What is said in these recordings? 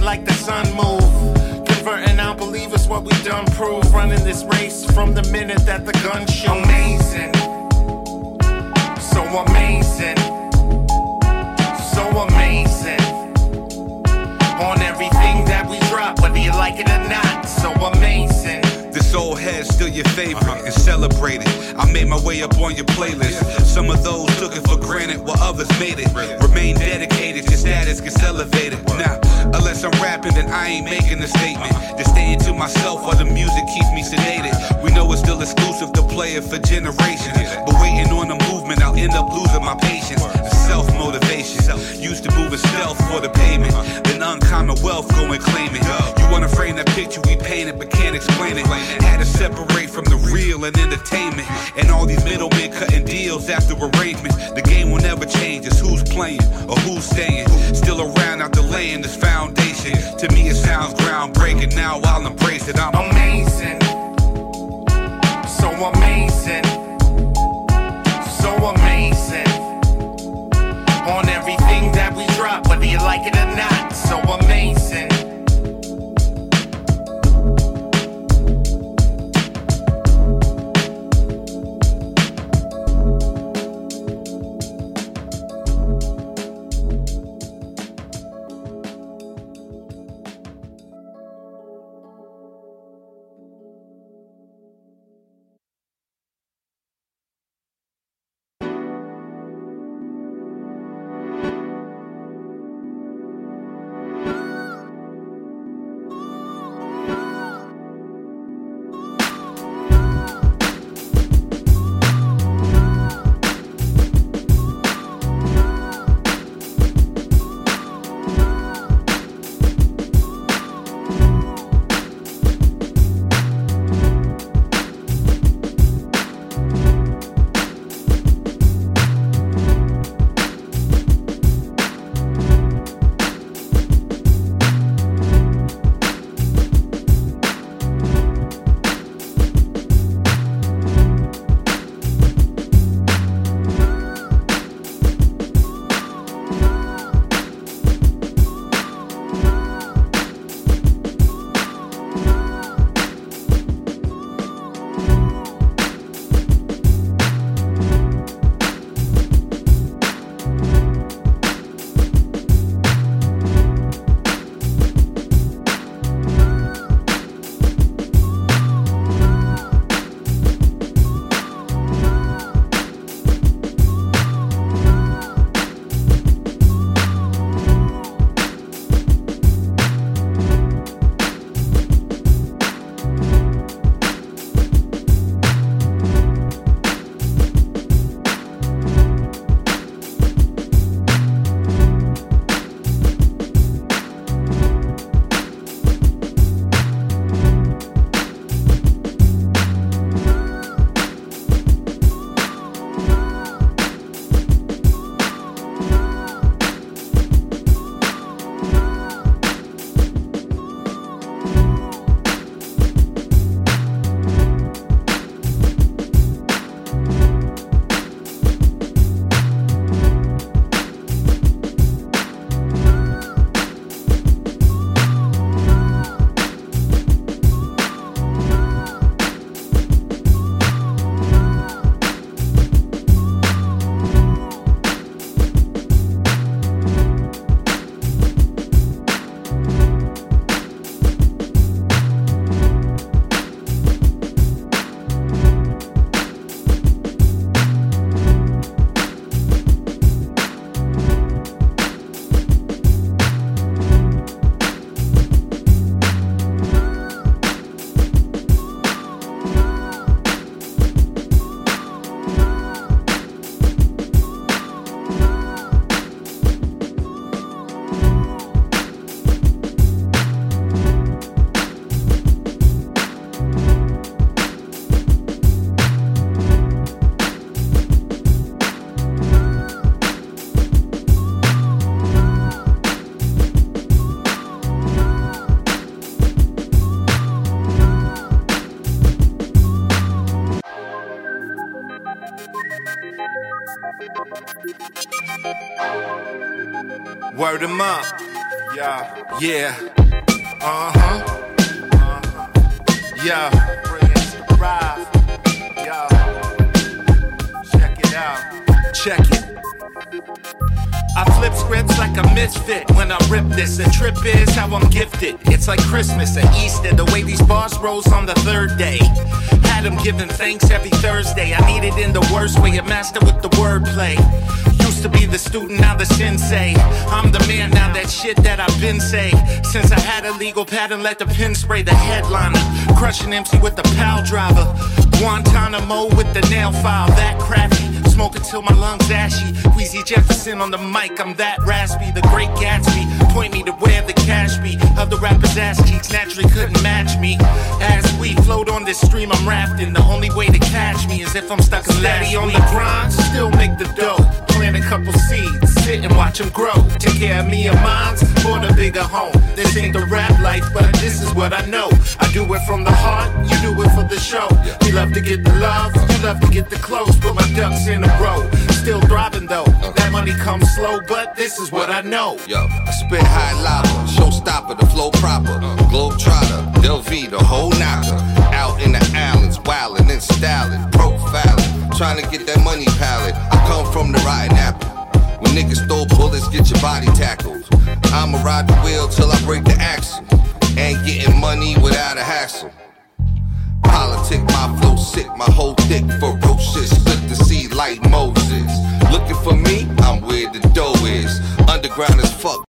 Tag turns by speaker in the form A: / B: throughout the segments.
A: like the sun move. Converting out believers, what we done prove. Running this race from the minute that the gun show. Amazing, so amazing, so amazing. On everything that we drop, whether you like it or not, so amazing.
B: Old head still your favorite and celebrated. I made my way up on your playlist. Some of those took it for granted while others made it. Remain dedicated, your status gets elevated. Now, unless I'm rapping, then I ain't making a statement. Just staying to myself while the music keeps me sedated. We know it's still exclusive to play it for generations. But waiting on the movement, I'll end up losing my patience. Self motivation. Used to move in stealth for the payment. Uncommon wealth go and claim it. You wanna frame that picture we painted, but can't explain it. Had to separate from the real and entertainment. And all these middlemen cutting deals after arrangements. The game will never change. It's who's playing or who's staying. Still around after laying this foundation. To me, it sounds groundbreaking. Now I'll embrace it. I'm
A: amazing, Yeah. Uh huh. Uh-huh. Yeah. Yeah. Check it out. Check it. I flip scripts like a misfit when I rip this. The trip is how I'm gifted. It's like Christmas and Easter, the way these bars rose on the third day. Had them giving thanks every Thursday. I need it in the worst way, a master with the wordplay. Used to be the student, now the sensei. I'm the man, now that shit that I've been say. Since I had a legal pad and let the pen spray the headliner. Crushing MC with the pal driver. Guantanamo with the nail file, that crafty. Smoke until my lungs ashy. Weezy Jefferson on the mic, I'm that raspy. The great Gatsby, point me to where the cash be. Other rappers' ass cheeks naturally couldn't match me. As we float on this stream, I'm rafting. The only way to catch me is if I'm stuck in steady on the grind. Still make the dough. Plant a couple seeds, sit and watch them grow. Take care of me and mines for the bigger home. This ain't the rap life, but this is what I know. I do it from the heart, you do it for the show. We love to get the love, you love to get the clothes. Put my ducks in a row. Still thriving though. That money comes slow, but this is what I know.
C: Yo, I spit high lava, showstopper, the flow proper. Globe Trotter, Del V, the whole knocker. Out in the islands, wildin' and styling, profiling. Trying to get that money palette. I come from the rotten apple. When niggas throw bullets, get your body tackled. I'ma ride the wheel till I break the axle. Ain't getting money without a hassle. Politic, my flow sick, my whole dick ferocious. Split the sea like Moses. Looking for me, I'm where the dough is. Underground as fuck.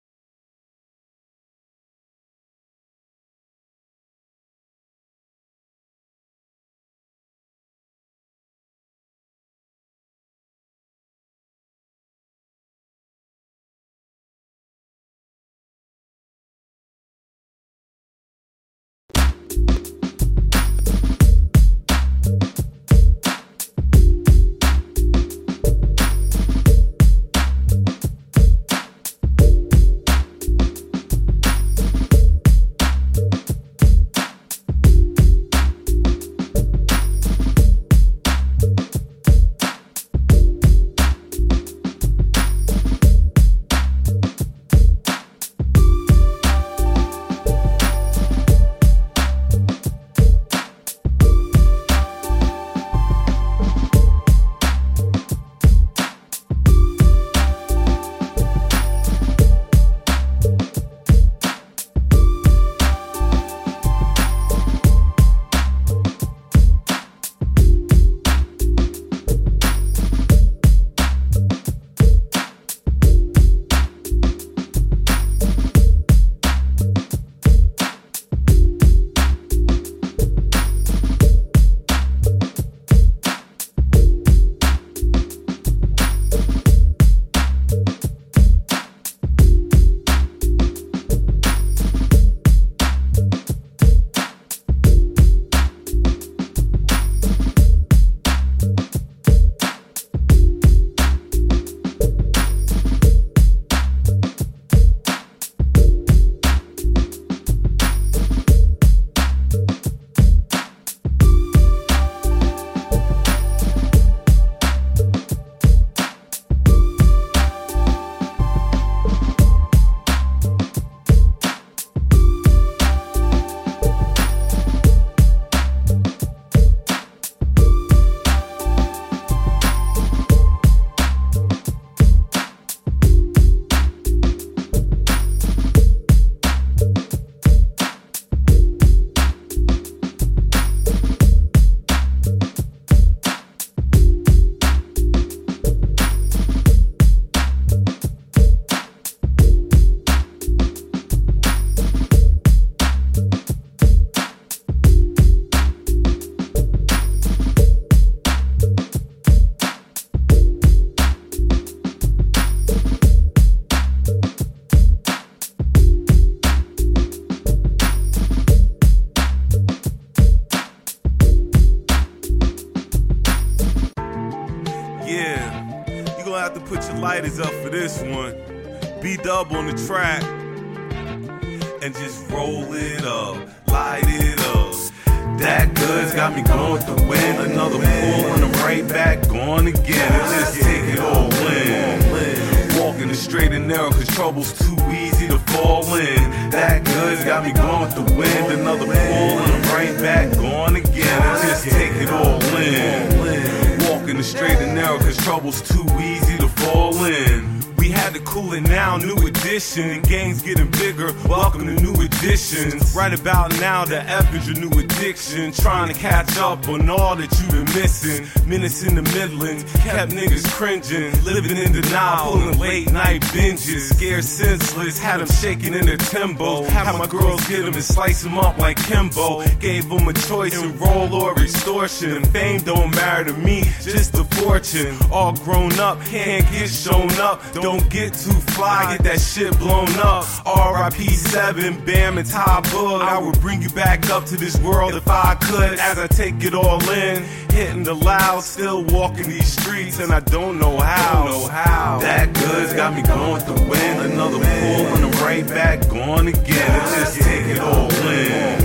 D: The F your new addiction. Trying to catch up on all that you've been missing. Minutes in the Midlands kept niggas cringing. Living in denial, pulling late night binges. Scared senseless, had them shaking in their timbo. Had my girls get them and slice them up like Kimbo. Gave them a choice in roll or extortion. Fame don't matter to me, just a fortune. All grown up, can't get shown up. Don't get too fly, get that shit blown up. RIP 7, Bam and Ty Bug. I would bring you back up to this world if I could. As I take it all in, hitting the loud, still walking these streets, and I don't know how. Don't know how. That goods got me going the wind. Another pull, and I'm right back going again. And just take it all in.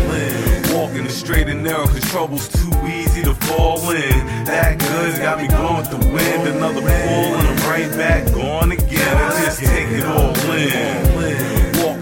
D: Walking the straight and narrow, cause trouble's too easy to fall in. That goods got me going with the wind. Another pull, and I'm right back going again. And just take it all in.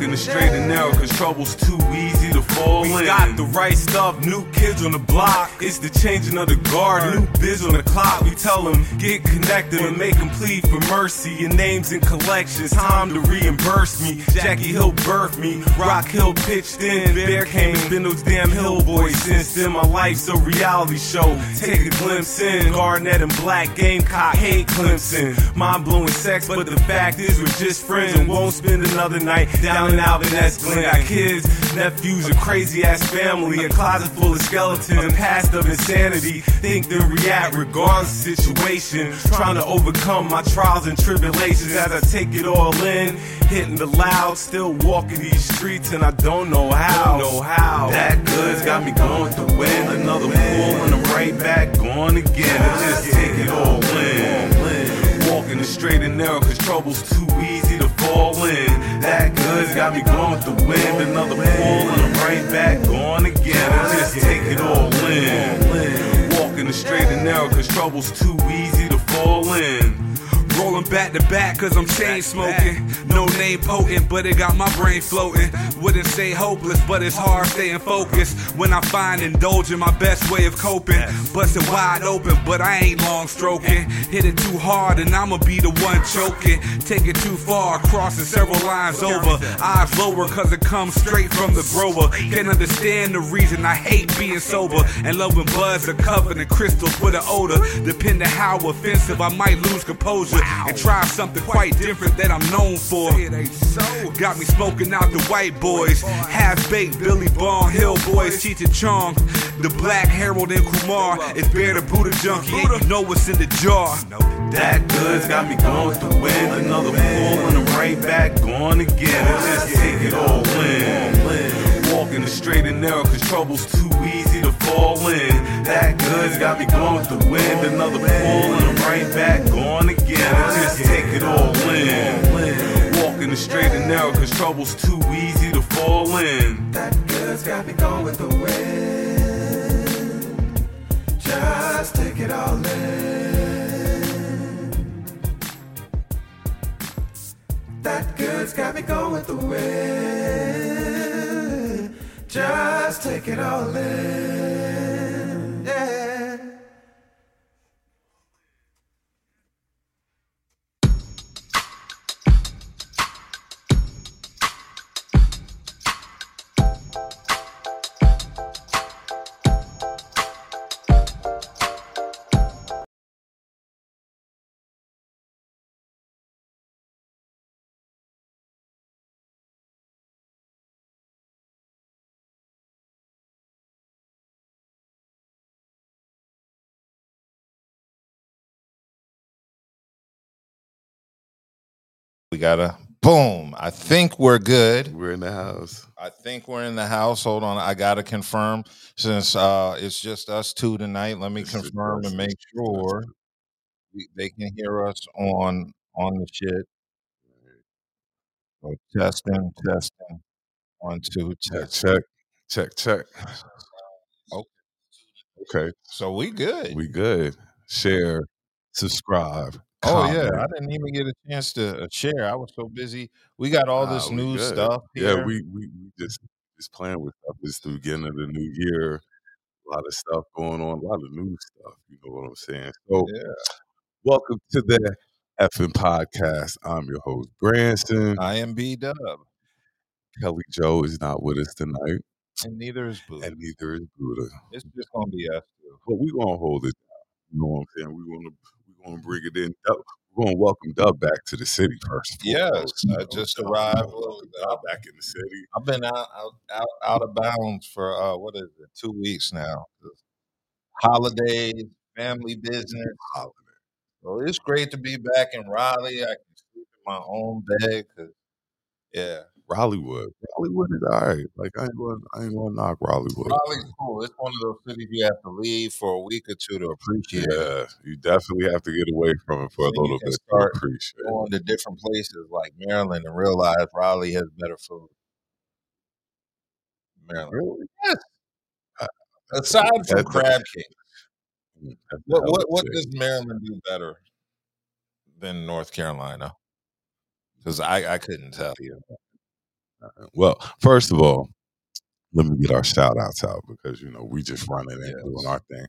D: Walking the straight and narrow, cause trouble's too easy to fall we in. We got the right stuff, new kids on the block. It's the changing of the guard, new biz on the clock. We tell them, get connected and make them plead for mercy. Your names in collections, time to reimburse me. Jackie Hill birthed me, Rock Hill pitched in. Bear came and been those damn Hill boys since then. My life's a reality show. Take a glimpse in. Garnet and Black Gamecock hate Clemson. Mind blowing sex, but the fact is we're just friends and won't spend another night down in Alvin S. Glenn. Got kids, nephews, a crazy ass family, a closet full of skeletons, and past of insanity. Think then react regardless of situation. Trying to overcome my trials and tribulations as I take it all in. Hitting the loud, still walking these streets, and I don't know how. Don't know how. That goods got me going the wind. Another pull, and I'm right back going again. And just take it all in. Walking the straight and narrow, cause trouble's too easy to fall in. That goods got me going with the wind. Another pull, and I'm right back going again. And just take it all in. Walking the straight and narrow, cause trouble's too easy to fall in.
B: Rolling back to back cause I'm chain smoking. No name potent, but it got my brain floating. Wouldn't say hopeless, but it's hard staying focused. When I find indulging my best way of coping. Busted wide open, but I ain't long stroking. Hit it too hard and I'ma be the one choking. Take it too far, crossing several lines over. Eyes lower cause it comes straight from the grower. Can't understand the reason I hate being sober. And loving buds are covered in crystals with an odor. Depending how offensive, I might lose composure and try something quite different that I'm known for. Got me smoking out the white boys, half baked Billy Bong Hill boys, Cheech and Chong, the Black Harold and Kumar. It's Bear the Buddha junkie, and you know what's in the jar.
D: That goods got me going the wind. Another pull, and I'm right back going again. Just take it all in. Walking the straight and narrow, cause trouble's too easy to fall in. That goods got me going with the wind. Another pull, and I'm right back going again. And just take it all in. Walking the straight and narrow, cause trouble's too easy to fall in.
E: That goods got me going with the wind. Just take it all in. That good's got me going with the wind. Just take it all in.
F: We gotta boom. I think we're good.
G: We're in the house.
F: I think we're in the house. Hold on, I gotta confirm since uh it's just us two tonight. Let me confirm and make
G: It's just us.
F: sure we, they can hear us on on the shit. So testing, testing. One, two,
G: Check, check, check, check.
F: Okay.
G: Okay,
F: So we good.
G: we good. Share, subscribe,
F: Oh yeah. I didn't even get a chance to uh, share. I was so busy. We got all this new
G: good.
F: stuff
G: Yeah, we, we we just just playing with stuff. It's the beginning of the new year. A lot of stuff going on. A lot of new stuff. You know what I'm saying? So,
F: Yeah.
G: welcome to the effing podcast. I'm your host Branson.
F: I am B Dub,
G: Kelli Jo is not with us tonight,
F: and neither is Boo.
G: and neither is Budha.
F: It's just gonna be us.
G: But we gonna hold it down. You know what I'm saying? We're gonna we're gonna bring it in. We're gonna welcome Dub back to the city first.
F: Yes, I
G: know,
F: just arrived.
G: Dub back in the city.
F: I've been out out out, out of bounds for uh what is it, two weeks now. Holidays, family business. So it's great to be back in Raleigh. I can sleep in my own bed. 'cause- yeah,
G: Rollywood. Rollywood is all right. Like I ain't going I ain't gonna knock Rollywood.
F: Raleigh's cool. It's one of those cities you have to leave for a week or two to appreciate.
G: Yeah, you definitely have to get away from it for a little bit to appreciate. it.
F: Going to different places like Maryland and realize Raleigh has better food. Maryland.
G: Really?
F: Yes.
G: Uh,
F: Aside from
G: That's-
F: crab cake,
G: Mm,
F: what what, what does Maryland do better than North Carolina? Because I, I couldn't tell you.
G: Well, first of all, let me get our shout outs out because you know we just running and doing our thing.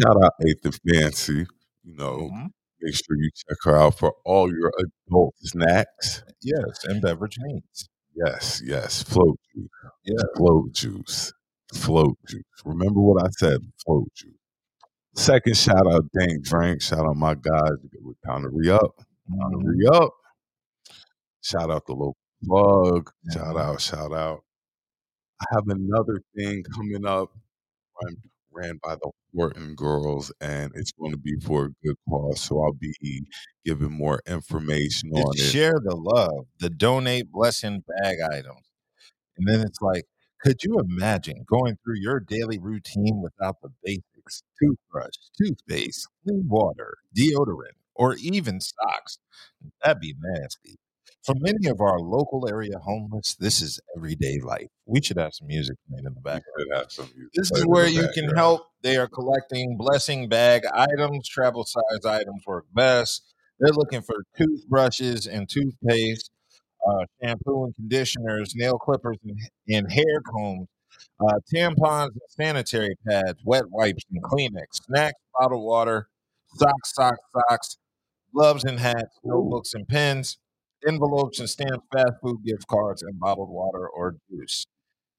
G: Shout out Eighth and Fancy. You know,
F: Mhm.
G: make sure you check her out for all your adult snacks.
F: Yes, and beverage needs.
G: Yes, yes. Float juice.
F: Yeah.
G: Float juice. Float juice. Remember what I said, float juice. Second shout out Dane Frank. Shout out my guys. We're time to re up. Time to re up. Shout out the local plug. Shout out, shout out. I have another thing coming up I'm ran by the Horton girls, and it's going to be for a good cause. So I'll be giving more information on
F: It's
G: it.
F: share the love, the donate blessing bag items. And then it's like, could you imagine going through your daily routine without the basics? Toothbrush, toothpaste, clean water, deodorant, or even socks. That'd be nasty. For many of our local area homeless, this is everyday life. We should have some music playing in the background.
G: have some music
F: This is where you can help. They are collecting blessing bag items, travel size items work best. They're looking for toothbrushes and toothpaste, uh, shampoo and conditioners, nail clippers and, and hair combs, uh, tampons and sanitary pads, wet wipes and Kleenex, snacks, bottled water, socks, socks, socks, gloves and hats, notebooks and pens, envelopes and stamps, fast food gift cards, and bottled water or juice.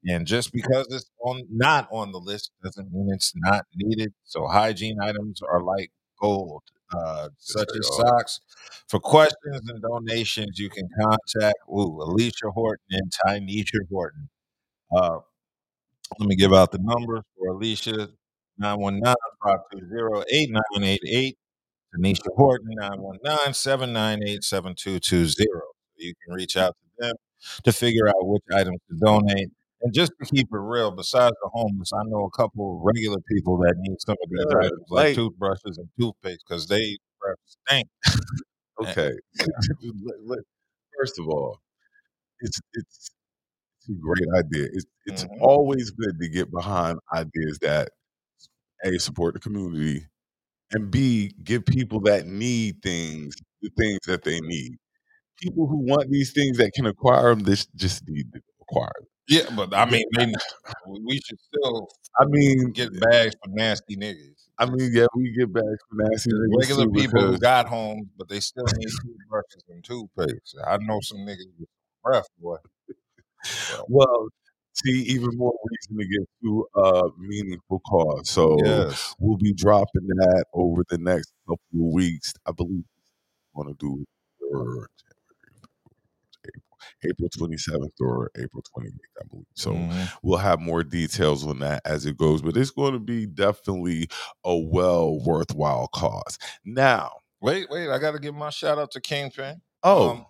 F: And just because it's on not on the list doesn't mean it's not needed. So hygiene items are like gold, uh, such as socks. For questions and donations, you can contact ooh, Alicia Horton and Tynesha Horton. Uh, let me give out the numbers for Alicia 919-520-8988. Tanisha Horton 919-798-7220. You can reach out to them to figure out which items to donate. And just to keep it real, besides the homeless, I know a couple of regular people that need some of these items, like toothbrushes and toothpaste, because they stink.
G: Okay. First of all, it's it's it's a great idea. It's it's
F: Mhm.
G: always good to get behind ideas that a support the community and b give people that need things the things that they need. People who want these things that can acquire them, this just need to acquire them.
F: Yeah, but I mean, they, we should still
G: I mean,
F: get bags for nasty niggas.
G: I mean, yeah, we get bags for nasty niggas
F: regular people who got homes, but they still need toothbrushes and toothpaste. I know some niggas with breath, boy.
G: Well, see, even more reason to get to a meaningful cause. So
F: Yes.
G: we'll be dropping that over the next couple of weeks. I believe want to do or April 27th or April 28th, I believe. So
F: Mhm.
G: we'll have more details on that as it goes, but it's going to be definitely a well worthwhile cause. Now,
F: Wait, wait, I got to give my shout out to Kingpin.
G: oh,
F: Um,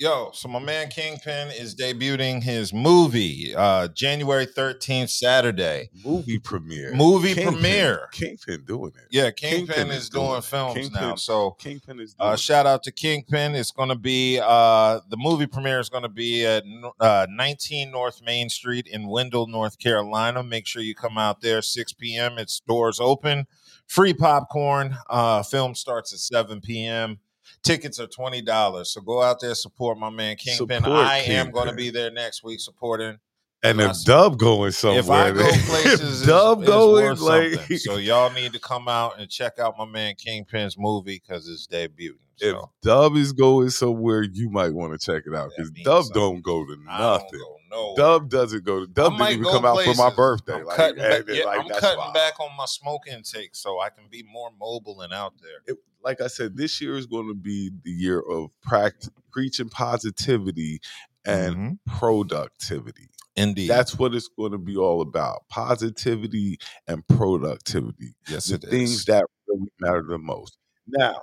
F: Yo, so my man Kingpin is debuting his movie uh January 13th, Saturday.
G: Movie premiere.
F: Movie
G: Kingpin-
F: premiere.
G: Kingpin doing it.
F: Yeah, Kingpin,
G: Kingpin
F: is,
G: is
F: doing,
G: doing
F: films now. So
G: Kingpin is
F: uh, shout out to Kingpin. It's going to be uh, the movie premiere is going to be at uh, 19 North Main Street in Wendell, North Carolina. Make sure you come out there 6 p.m. It's doors open, free popcorn. Uh, film starts at 7 p.m. Tickets are twenty dollars. So go out there support my man Kingpin.
G: Support
F: I am going to be there next week supporting.
G: and if Dub going somewhere,
F: if I go places,
G: if Dub going like
F: something. So y'all need to come out and check out my man Kingpin's movie because it's debuting.
G: if
F: So
G: Dub is going somewhere, you might want to check it out because Dub
F: something.
G: don't go to nothing.
F: nowhere.
G: Dub doesn't go to Dub didn't even come out for my birthday.
F: I'm
G: like,
F: cutting, back, yeah,
G: like,
F: I'm
G: that's
F: cutting back on my smoke intake so I can be more mobile and out there.
G: It- like I said, this year is going to be the year of pract- preaching positivity and
F: Mhm.
G: productivity.
F: Indeed,
G: That's what it's going to be all about: positivity and productivity.
F: yes,
G: the
F: it is.
G: things that really matter the most. Now,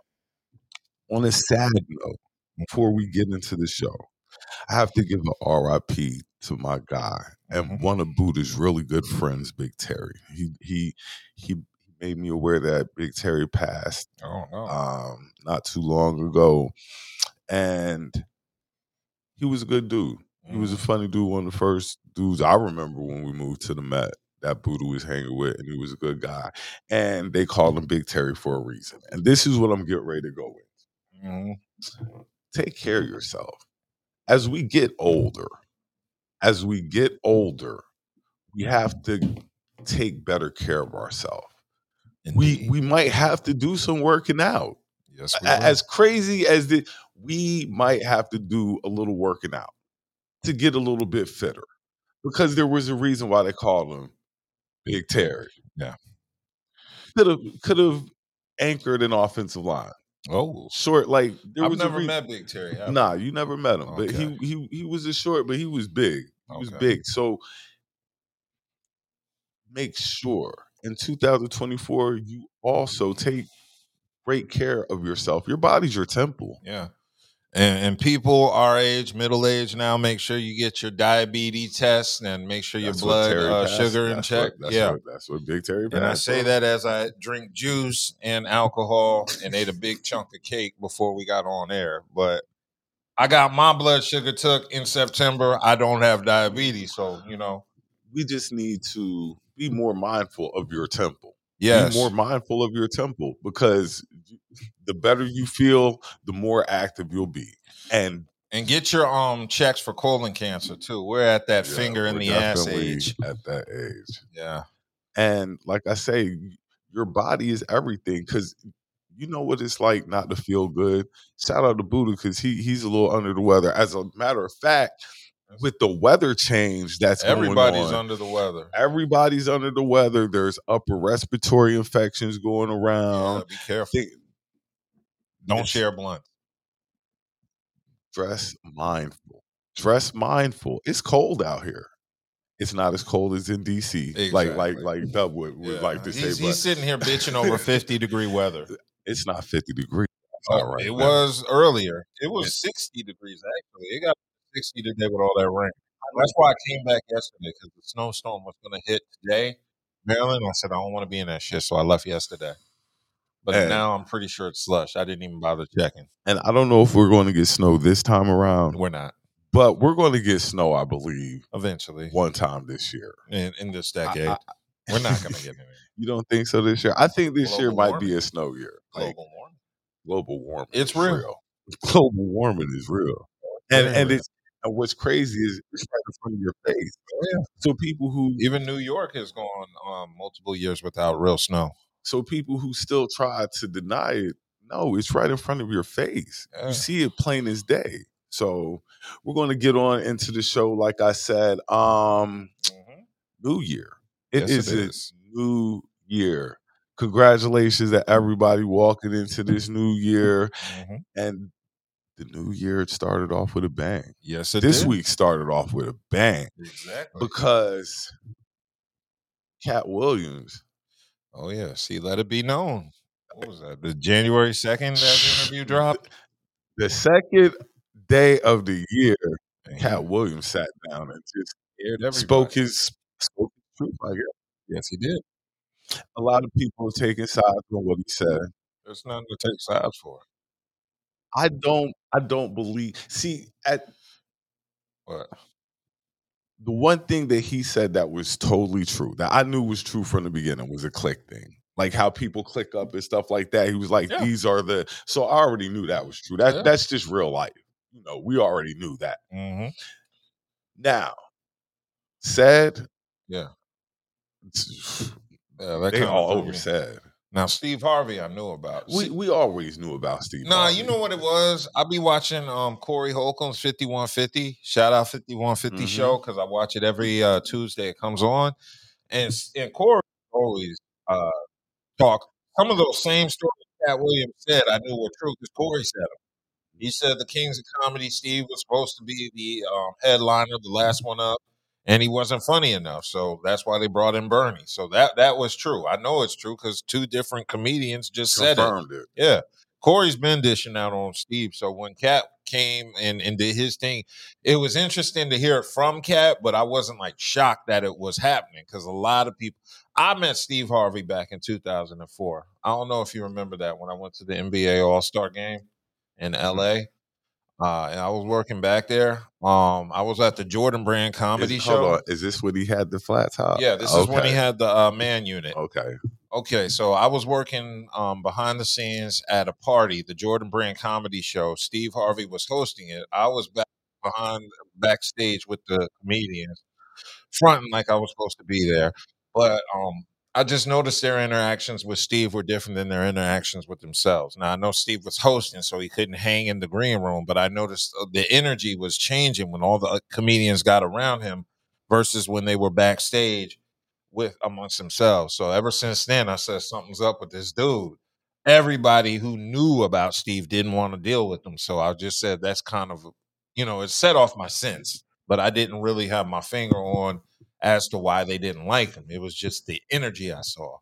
G: on a sad note, before we get into the show, I have to give a RIP to my guy and
F: Mhm.
G: one of Budha's really good friends, Big Terry. He he he made me aware that Big Terry passed
F: oh no,
G: um, not too long ago, and he was a good dude. He was a
F: Mm.
G: funny dude, one of the first dudes I remember when we moved to the Met. That Budha was hanging with, and he was a good guy. And they called him Big Terry for a reason. And this is what I'm getting ready to go with.
F: Mhm.
G: Take care of yourself. As we get older, as we get older, we have to take better care of ourselves. We
F: Indeed.
G: we might have to do some working out.
F: yes, we
G: as crazy as the we might have to do a little working out to get a little bit fitter because there was a reason why they called him Big Terry.
F: Yeah.
G: could have could have anchored an offensive line.
F: oh,
G: Short, like there
F: I've
G: was
F: never met Big Terry.
G: Nah, you never met him, but he he he was a short, but he was big. He was big. So make sure in 2024 you also take great care of yourself. Your body's your temple.
F: Yeah. And, and people our age, middle age now, make sure you get your diabetes test and make sure your
G: That's what
F: blood uh, sugar in
G: That's
F: check.
G: what- that's
F: yeah.
G: what, that's what Big Terry.
F: And I say that as I drink juice and alcohol and ate a big chunk of cake before we got on air. But I got my blood sugar took in September. I don't have diabetes. So, you know,
G: we just need to be more mindful of your temple.
F: yes.
G: Be more mindful of your temple because the better you feel, the more active you'll be. And
F: and get your um checks for colon cancer too. We're at that
G: yeah,
F: finger in the ass age.
G: at that age.
F: Yeah.
G: And like I say, your body is everything because you know what it's like not to feel good. Shout out to Budha because he he's a little under the weather. As a matter of fact, with the weather change that's
F: Everybody's
G: going on,
F: under the weather.
G: everybody's under the weather. There's upper respiratory infections going
F: Yeah,
G: around.
F: be careful.
G: Think-
F: Don't share blunt.
G: dress mindful. Dress mindful. It's cold out here. It's not as cold as in DC. Like like
F: Exactly.
G: like Dub would, would
F: Yeah.
G: like to
F: he's,
G: say,
F: he's
G: but
F: sitting here bitching over 50 degree weather.
G: it's not 50 degrees.
F: Uh,
G: All right
F: it
G: now.
F: was earlier. It was 60 degrees actually. It got 60 today with all that rain. That's why I came back yesterday because the snowstorm was going to hit today, Maryland. I said I don't want to be in that shit, so I left yesterday. But
G: And-
F: now I'm pretty sure it's slush. I didn't even bother checking.
G: And I don't know if we're going to get snow this time around,
F: We're not
G: but we're going to get snow, I believe,
F: eventually
G: one time this year.
F: in, in this decade.
G: I-
F: we're not going to get any
G: You don't think so this year? I think this year
F: Global
G: might be a snow year. Like
F: global warming.
G: global warming.
F: It's
G: is
F: real.
G: Global warming is real. And and it's and what's crazy is it's right in front of your face.
F: yeah.
G: So people who
F: Even New York has gone um, multiple years without real snow.
G: so people who still try to deny it, no, it's right in front of your face.
F: Yeah.
G: You see it plain as day. So we're going to get on into the show. Like I said, um, New Year. It
F: Yes, it
G: is a new year. Congratulations to everybody walking into this new year.
F: Mhm.
G: And the new year started off with a bang.
F: Yes, it
G: this
F: did.
G: week started off with a bang
F: Exactly.
G: because Katt Williams
F: Oh yeah, see, let it be known. What was that? The January second that interview dropped.
G: the second day of the year,
F: And Katt
G: Williams sat down and just spoke his spoke his truth. I guess
F: Yes, he did.
G: a lot of people taking sides on what he said.
F: There's nothing to take sides for.
G: I don't. I don't believe. See, at
F: But
G: the one thing that he said that was totally true that I knew was true from the beginning was a click thing. Like how people click up and stuff like that. He was like,
F: Yeah.
G: "These are the." So I already knew that was true. That
F: Yeah.
G: that's just real life. You know, we already knew that.
F: hmm
G: Now, said
F: yeah, yeah, that
G: they all over said.
F: Now Steve Harvey, I knew about.
G: We we always knew about Steve.
F: Nah,
G: Harvey.
F: you know what it was? I be watching um Corey Holcomb's 5150. Shout out 5150
G: Mhm.
F: show because I watch it every uh Tuesday it comes on. And and Corey always uh talk some of those same stories Katt Williams said I knew were true because Corey said them. He said the Kings of Comedy Steve was supposed to be the um, headliner, the last one up, and he wasn't funny enough. So that's why they brought in Bernie. So that that was true. I know it's true because two different comedians just said it.
G: it.
F: Yeah. Corey's been dishing out on Steve. So when Katt came and, and did his thing, it was interesting to hear it from Katt, but I wasn't like shocked that it was happening because a lot of people. I met Steve Harvey back in 2004. I don't know if you remember that when I went to the NBA All Star game in mm-hmm. LA. Uh, and I was working back there. Um, I was at the Jordan Brand comedy
G: Is,
F: show.
G: on, is this when he had the flat top?
F: Yeah, this is when he had the uh, man unit.
G: Okay.
F: Okay, so I was working um, behind the scenes at a party, the Jordan Brand comedy show. Steve Harvey was hosting it. I was back behind backstage with the comedians, fronting like I was supposed to be there. But um, I just noticed their interactions with Steve were different than their interactions with themselves. Now I know Steve was hosting, so he couldn't hang in the green room, but I noticed uh, the energy was changing when all the uh, comedians got around him versus when they were backstage with amongst themselves. So ever since then, I said something's up with this dude. Everybody who knew about Steve didn't want to deal with him. So I just said that's kind of, you know, it set off my sense, but I didn't really have my finger on as to why they didn't like him. It was just the energy I saw.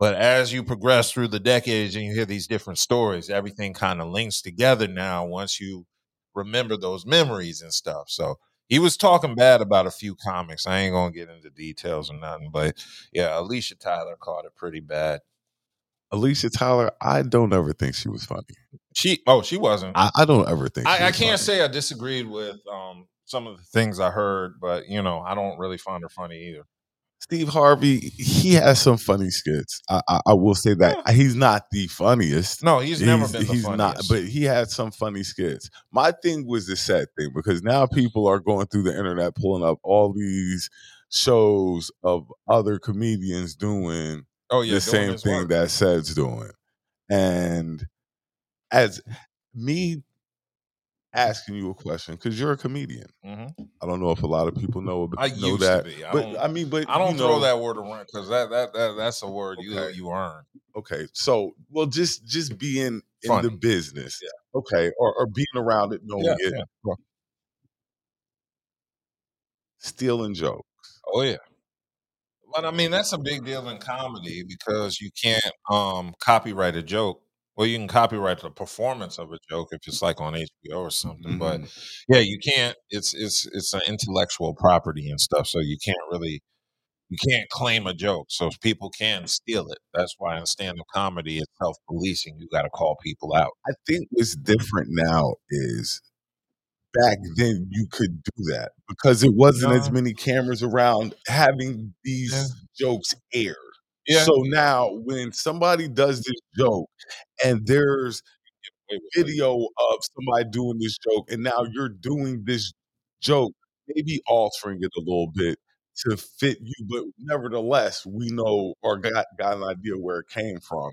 F: But as you progress through the decades and you hear these different stories, everything kind of links together now once you remember those memories and stuff. So he was talking bad about a few comics. I ain't gonna get into details or nothing, but yeah, Alicia Tyler caught it pretty bad.
G: Alicia Tyler, I don't ever think she was funny.
F: She oh, she wasn't.
G: I, I don't ever think. she
F: I, I can't
G: funny.
F: say I disagreed with um some of the things I heard, but you know, I don't really find her funny either.
G: Steve Harvey, he has some funny skits. I, I, I will say that he's not the funniest.
F: No, he's, never been the
G: he's
F: funniest.
G: not, but he had some funny skits. My thing was the sad thing because now people are going through the internet pulling up all these shows of other comedians doing
F: oh yeah,
G: the same thing
F: work.
G: that Sed's doing. And as me asking you a question, because you're a comedian.
F: Mhm.
G: I don't know if a lot of people know,
F: I
G: know
F: used
G: that.
F: to be. I
G: but I mean, but
F: I don't
G: you
F: throw
G: know,
F: that word around because that, that that that's a word you
G: Okay.
F: you earn.
G: okay so well just just being in the business
F: Yeah.
G: okay or, or being around it knowing
F: Yeah,
G: it
F: yeah.
G: Stealing jokes
F: Oh yeah. But I mean that's a big deal in comedy because you can't um copyright a joke. Well, you can copyright the performance of a joke if it's like on HBO or something. But
G: Mm-hmm.
F: yeah, you can't. It's it's it's an intellectual property and stuff, so you can't really you can't claim a joke. So people can steal it. That's why in stand-up comedy, it's self-policing. You got to call people out.
G: i think what's different now is back then you could do that because it wasn't as many cameras around having these jokes aired
F: Yeah.
G: so now when somebody does this joke and there's
F: wait.
G: video of somebody doing this joke, and now you're doing this joke, maybe altering it a little bit to fit you, but nevertheless, we know or got got an idea where it came from.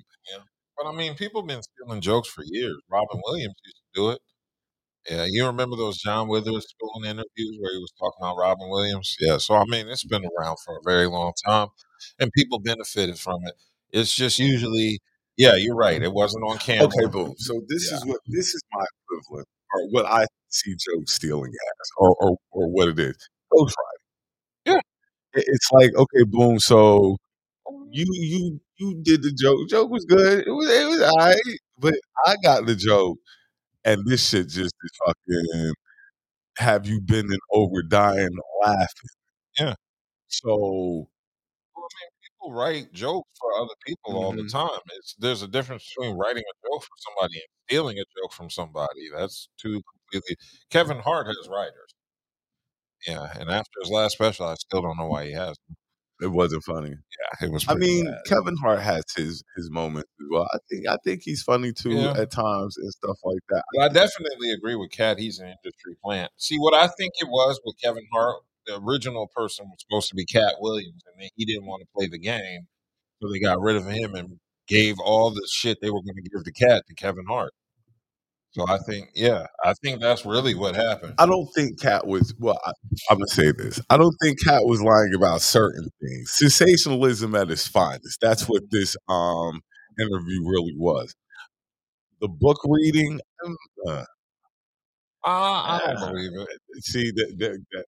F: But I mean, people have been stealing jokes for years. Robin Williams used to do it. Yeah, you remember those John Withers Witherspoon interviews where he was talking about Robin Williams? Yeah, so I mean, it's been around for a very long time, and people benefited from it. It's just usually, yeah, you're right. It wasn't on camera.
G: Okay, boom. So this
F: Yeah.
G: is what this is my equivalent, or what I see Joe stealing as, or or, or what it is. Ghost
F: Yeah.
G: It- It's like okay, boom. So you you you did the joke. Joke was good. It was it was alright, but I got the joke, and this shit just is fucking have you bending over dying laughing.
F: Yeah.
G: So
F: People write jokes for other people all the
G: Mhm.
F: time. It's there's a difference between writing a joke for somebody and stealing a joke from somebody. That's two completely. Kevin Hart has writers. Yeah, and after his last special, I still don't know why he has. them.
G: it wasn't funny.
F: Yeah, it was.
G: I mean,
F: bad.
G: Kevin Hart has his his moments as well. I think I think he's funny too
F: Yeah.
G: at times and stuff like that.
F: But I definitely agree with Katt. He's an industry plant. See, what I think it was with Kevin Hart, the original person was supposed to be Katt Williams, and then he didn't want to play the game, so they got rid of him and gave all the shit they were going to give to Katt to Kevin Hart. So I think, yeah, I think that's really what happened.
G: I don't think Katt was well. I, I'm gonna say this. I don't think Katt was lying about certain things. Sensationalism at its finest. That's what this um interview really was. The book reading. Uh,
F: Uh, I
G: Ah.
F: don't believe it.
G: see that. that, that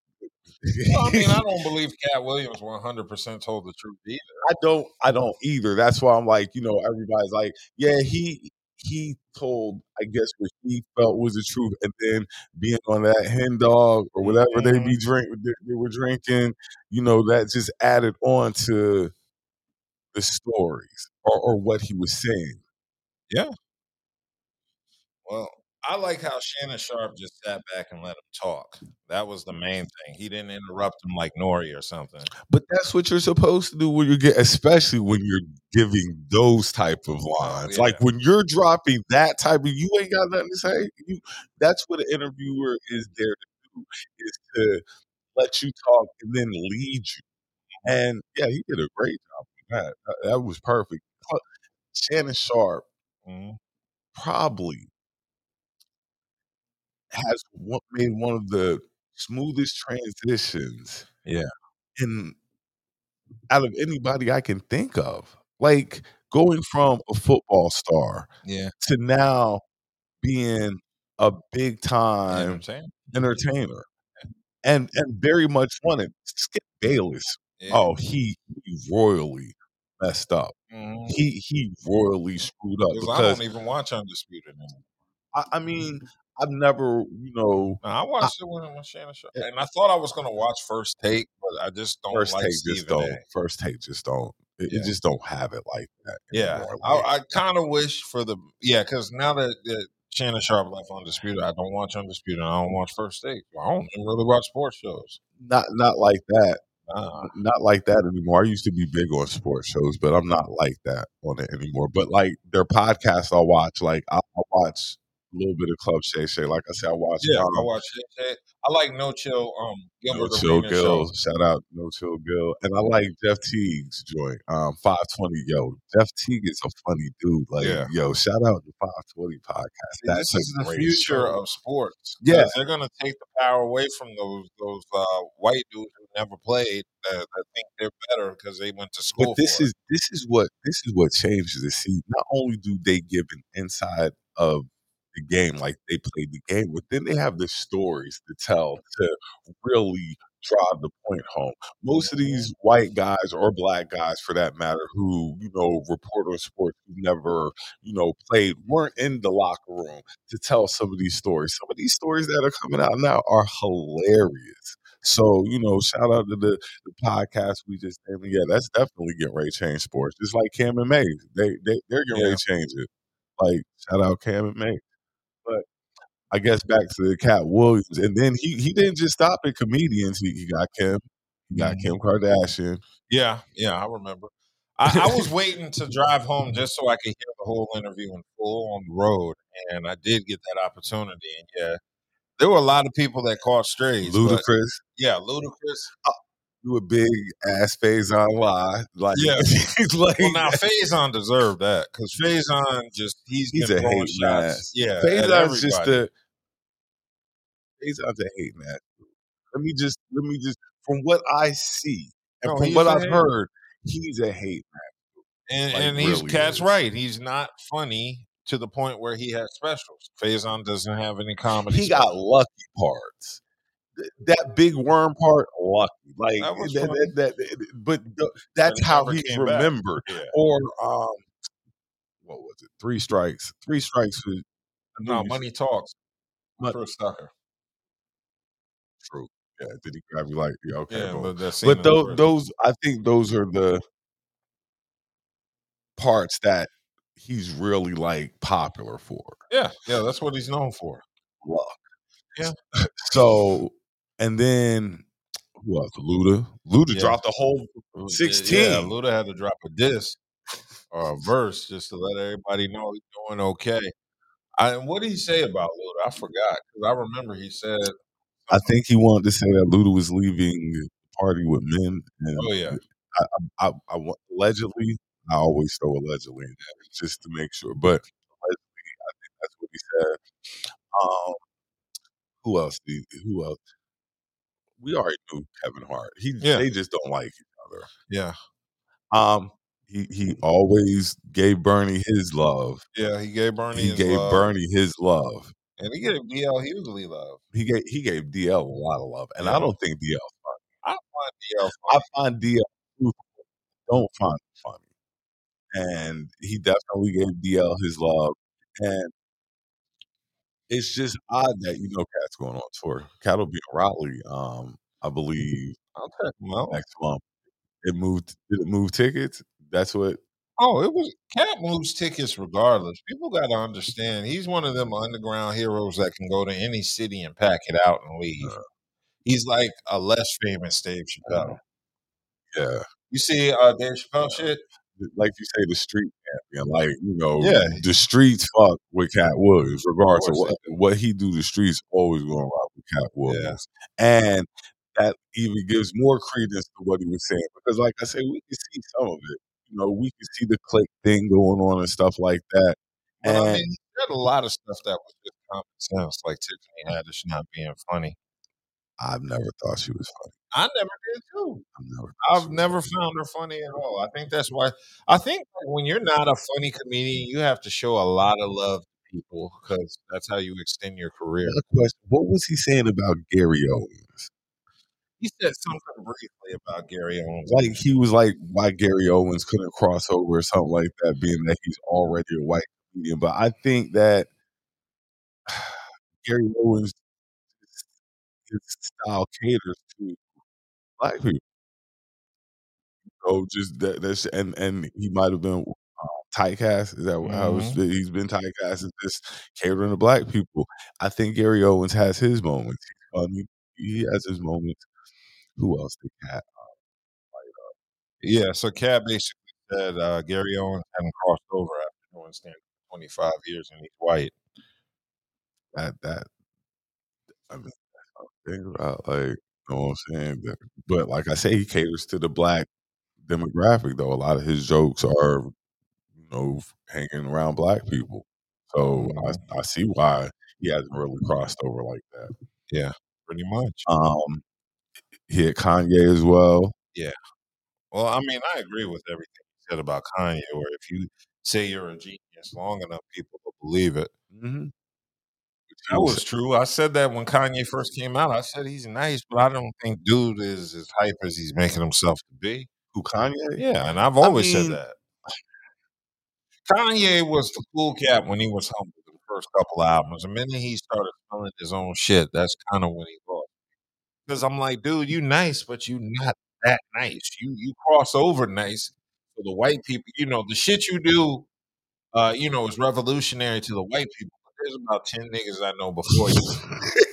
F: Well, I mean, I don't believe Katt Williams 100% told the truth either.
G: I don't I don't either. That's why I'm like, you know, everybody's like, yeah, he he told, I guess, what he felt was the truth, and then being on that hen dog or whatever they
F: Mm-hmm.
G: be drink they, they were drinking, you know, that just added on to the stories or, or what he was saying.
F: Yeah. Well, I like how Shannon Sharpe just sat back and let him talk. That was the main thing. He didn't interrupt him like Nori or something.
G: But that's what you're supposed to do when you get, especially when you're giving those type of lines.
F: yeah.
G: Like when you're dropping that type of, you ain't got nothing to say. You, that's what an interviewer is there to do, is to let you talk and then lead you. And yeah, he did a great job with that. That, was perfect. Shannon Sharpe
F: Mhm.
G: probably has made one of the smoothest transitions
F: Yeah.
G: in out of anybody I can think of. Like going from a football star
F: Yeah.
G: to now being a big time entertainer. And and very much wanted. Skip Bayless.
F: Yeah.
G: Oh, he, he royally messed up.
F: Mhm.
G: He he royally screwed up
F: 'Cause I
G: because
F: don't even watch Undisputed anymore.
G: I, I mean I've never you know
F: No, I watched it when, when Shannon Sharpe. Eh and I thought I was going to watch First Take, but I just don't
G: first
F: like
G: take
F: Stephen
G: just don't
F: A.
G: first take just don't it,
F: Yeah.
G: it just don't have it like that.
F: Yeah. I, I kind of wish for the yeah, because now that, that Shannon Sharpe left Undisputed, I don't watch Undisputed. I don't watch First Take. I don't really watch sports shows.
G: not not like that.
F: Nah.
G: Not like that anymore. I used to be big on sports shows, but I'm not like that on it anymore. But like their podcasts, I'll watch. Like I'll watch a little bit of Club Shay Shay. Like I said, I watch.
F: Yeah,
G: um,
F: I watch Shay Shay. I like No Chill. Um,
G: No Chill
F: Gil.
G: Shout out No Chill Gil. And I like Jeff Teague's joint. Um, 520. Yo, Jeff Teague is a funny dude. Like,
F: Yeah.
G: yo, shout out the 520 podcast.
F: See,
G: That's
F: this is the future
G: show.
F: of sports.
G: Yeah.
F: they're gonna take the power away from those those uh, white dudes who never played that, that think they're better because they went to school.
G: But this
F: for it.
G: is this is what this is what changes it. See, not only do they give an inside of the game, like they played the game, but then they have the stories to tell to really drive the point home. Most of these mm-hmm. white guys or black guys, for that matter, who you know report on sports who never you know played, weren't in the locker room to tell some of these stories. Some of these stories that are coming out now are hilarious. So you know, shout out to the the podcast we just named. Yeah, that's definitely getting ready to change sports. Just like Cam and May, they they they're getting ready to change it. Like shout out Cam and May. I guess back to the Katt Williams, and then he he didn't just stop at comedians. He, he got Kim, he got mm-hmm. Kim Kardashian.
F: Yeah, yeah, I remember. I, I was waiting to drive home just so I could hear the whole interview in full on the road, and I did get that opportunity. And yeah, there were a lot of people that caught strays.
G: Ludacris,
F: yeah, ludicrous.
G: Uh, you a big ass phase on lie. Like
F: Yeah.
G: he's like
F: Well, now Faizon deserved that because Faizon just he's,
G: he's a hate
F: shots. Yeah,
G: Faizon's just
F: everybody.
G: Faizon's a hate man. Let me just let me just from what I see and
F: No,
G: from what I've heard, he's a hate
F: and,
G: like,
F: and he's
G: really
F: cat's
G: is.
F: right. He's not funny to the point where he has specials. Faizon doesn't have any comedy.
G: he got lucky parts. Th- That big worm part, lucky. Like
F: That
G: that, that, but th- that's
F: he
G: how he's remembered.
F: Yeah.
G: Or um, what was it? Three strikes. Three strikes was
F: No, money talks.
G: Mon-
F: Chris Tucker.
G: Yeah. Did he grab you like? Yeah. Okay.
F: Yeah, but
G: but those, those, I think those are the parts that he's really like popular for.
F: Yeah, yeah, that's what he's known for.
G: Luck.
F: Yeah.
G: So, and then who else? Luda. Luda
F: Yeah.
G: dropped a whole 16.
F: Yeah, Luda had to drop a disc or a verse just to let everybody know he's doing okay. I, what did he say about Luda? I forgot because I remember he said,
G: I think he wanted to say that Luda was leaving the party with men. And
F: "Oh yeah,
G: I, I, I, I allegedly, I always throw allegedly in there just to make sure. But allegedly, I think that's what he said. Um, who else? Did, who else? We already knew Kevin Hart. He,
F: Yeah.
G: they just don't like each other.
F: yeah,
G: Um, he he always gave Bernie his love.
F: yeah." He gave Bernie.
G: He gave
F: love,
G: Bernie his love.
F: And he gave DL Hughley love.
G: He gave he gave DL a lot of love, and I don't think DL. Funny.
F: I find DL
G: I find DL truthful. Don't find it funny. And he definitely gave DL his love. And it's just odd that you know Katt's going on tour. Katt will be in Raleigh, um, I believe
F: I'll check
G: next month. It moved did it move tickets? That's what
F: Oh, it was Katt moves tickets regardless. People got to understand he's one of them underground heroes that can go to any city and pack it out and leave.
G: Uh.
F: He's like a less famous Dave Chappelle.
G: yeah.
F: You see uh, Dave Chappelle shit?
G: Like you say, the street champion. Like, you know,
F: Yeah.
G: the streets fuck with Katt Williams, regardless of what, what he do, the streets always gonna rock with Katt Williams. And that even gives more credence to what he was saying. Because like I said, we can see some of it. You know, we can see the click thing going on and stuff like that.
F: But I
G: And
F: mean, he said a lot of stuff that was just common sense, like Tiffany Haddish not being funny.
G: I've never thought she was funny.
F: I never did too.
G: I've never
F: I've never found her funny at all. I think that's why. I think when you're not a funny comedian, you have to show a lot of love to people because that's how you extend your career.
G: Question. What was he saying about Gary Owens?
F: He said something briefly about Gary Owens.
G: Like he was like why Gary Owens couldn't cross over or something like that, being that he's already a white comedian. But I think that Gary Owens his style caters to black people. So just that that's and and he might have been uh, typecast. Is that how
F: Mhm.
G: been? he's been typecast as just catering to black people? I think Gary Owens has his moments. He's funny. He has his moments. Who else did Katt?
F: Yeah, so Katt basically said uh, Gary Owens hadn't crossed over after doing stand for 25 years and he's white.
G: That that I mean, thing about like you know what I'm saying. That- But like I say, he caters to the black demographic though. A lot of his jokes are you know hanging around black people. So. I I see why he hasn't really crossed over like that.
F: Yeah, pretty much.
G: Um, he had Kanye as well. Yeah.
F: Well, I mean, I agree with everything you said about Kanye, where if you say you're a genius long enough, people will believe it.
G: Mm-hmm.
F: That was true. I said that when Kanye first came out. I said he's nice, but I don't think dude is as hype as he's making himself to be.
G: who Kanye.
F: Yeah, and I've always
G: mean-
F: said that. Kanye was the cool cat when he was humble with the first couple albums. The minute he started selling his own shit, that's kind of when he. Because I'm like, dude, you nice, but you not that nice. You you cross over nice for the white people. You know, the shit you do, uh, you know, is revolutionary to the white people. There's about ten niggas I know before you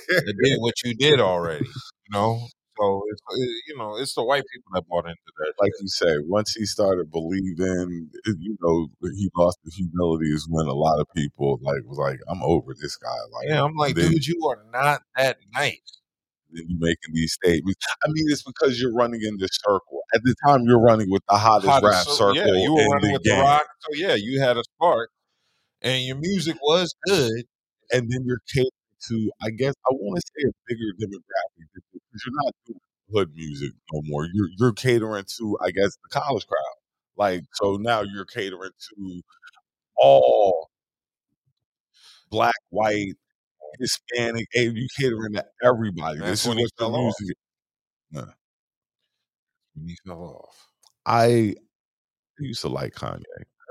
F: that did what you did already. You know, so it's it, you know it's the white people that bought into that.
G: like you say, once he started believing, you know, he lost the humility is when a lot of people like was like, "I'm over this guy." Like,
F: yeah, I'm like, dude, you are not that nice.
G: Then you making these statements. I mean, it's because you're running in this circle. At the time, you're running with the hottest,
F: Hottest
G: rap
F: cir-
G: circle
F: Yeah, you were
G: in
F: running
G: the
F: with
G: game.
F: the rock, so yeah, you had a spark, and your music was good.
G: and then you're catering to, I guess, I want to say a bigger demographic because you're not doing hood music no more. You're you're catering to, I guess, the college crowd. Like, so now you're catering to all black, white, Hispanic. And you catering to everybody.
F: That's
G: this is
F: when he
G: what
F: fell off.
G: music.
F: When he fell off.
G: I used to like Kanye.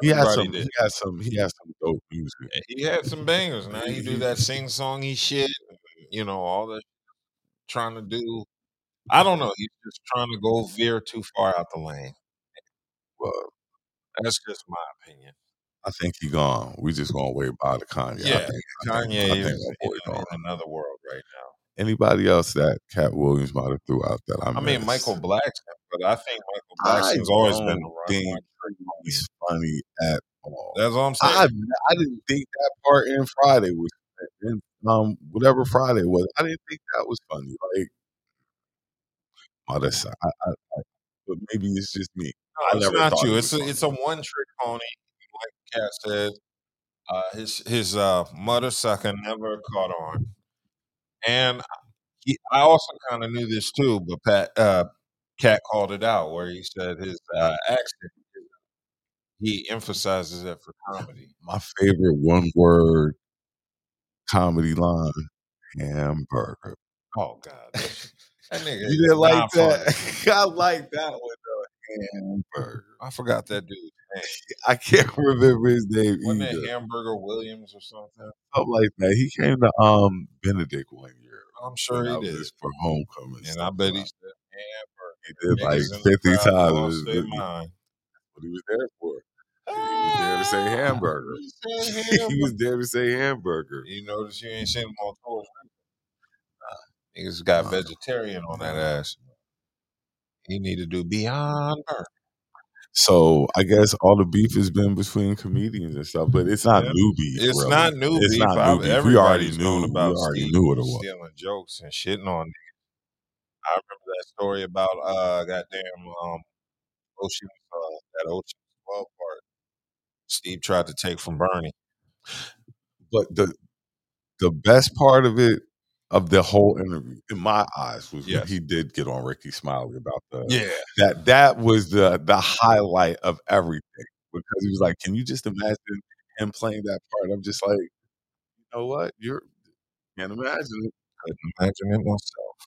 G: He
F: had
G: some.
F: did.
G: He has some. He has some dope music.
F: He had some bangers. Now he do that sing songy shit. You know all that. Trying to do. I don't know. He's just trying to go veer too far out the lane.
G: Well,
F: That's just my opinion.
G: I think he gone. We just gonna wait by the Kanye.
F: Yeah,
G: think, I think,
F: Kanye
G: I think
F: is
G: my boy
F: in,
G: gone.
F: another world right now.
G: Anybody else that Katt Williams might have threw out that I,
F: I mean. Michael Blackson, but I think Michael
G: I
F: Blackson's always been
G: don't
F: the run.
G: think he's funny at all.
F: That's what I'm saying.
G: I I didn't think that part in Friday was in um whatever Friday was. I didn't think that was funny. Like, oh, that's I, I, I but maybe it's just me. I
F: No, it's
G: never
F: not you. It's a, it's a one trick pony. Katt said, uh, his his uh, mother sucker never caught on, and he, I also kind of knew this too. But Pat uh, Katt called it out where he said his uh, accent. He emphasizes it for comedy.
G: My favorite one word comedy line: hamburger.
F: Oh God, that nigga.
G: You didn't like that? I like that one. Hamburger.
F: I forgot that dude's name.
G: I can't remember his name
F: Wasn't
G: either.
F: it Hamburger Williams or something?
G: Something like that. He came to um Benedict one year.
F: I'm sure he did.
G: for homecoming.
F: And I bet he said hamburger.
G: he did like
F: Niggas in the
G: fifty times.
F: lost
G: It
F: their
G: was-
F: mind.
G: what he was there for. He was there to say hamburger.
F: He said
G: he
F: hamburger.
G: was there to say hamburger.
F: You notice you ain't seen him on tour. Niggas got vegetarian on that ass. He need to do Beyond Burger.
G: So I guess all the beef has been between comedians and stuff, but it's not
F: Yeah.
G: new beef.
F: It's
G: really.
F: not new
G: It's
F: beef.
G: not new beef. We already knew.
F: known
G: We
F: about
G: already
F: Steve
G: knew it was.
F: stealing jokes and shitting on niggas. I remember that story about uh goddamn um Ocean uh, that Ocean Twelve part. Steve tried to take from Bernie.
G: But the the best part of it, of the whole interview, in my eyes, was when
F: Yes.
G: he did get on Rickey Smiley about the
F: Yeah.
G: that that was the the highlight of everything because he was like, "Can you just imagine him playing that part?" I'm just like, you know what, you're can't imagine it.
F: Couldn't imagine it myself.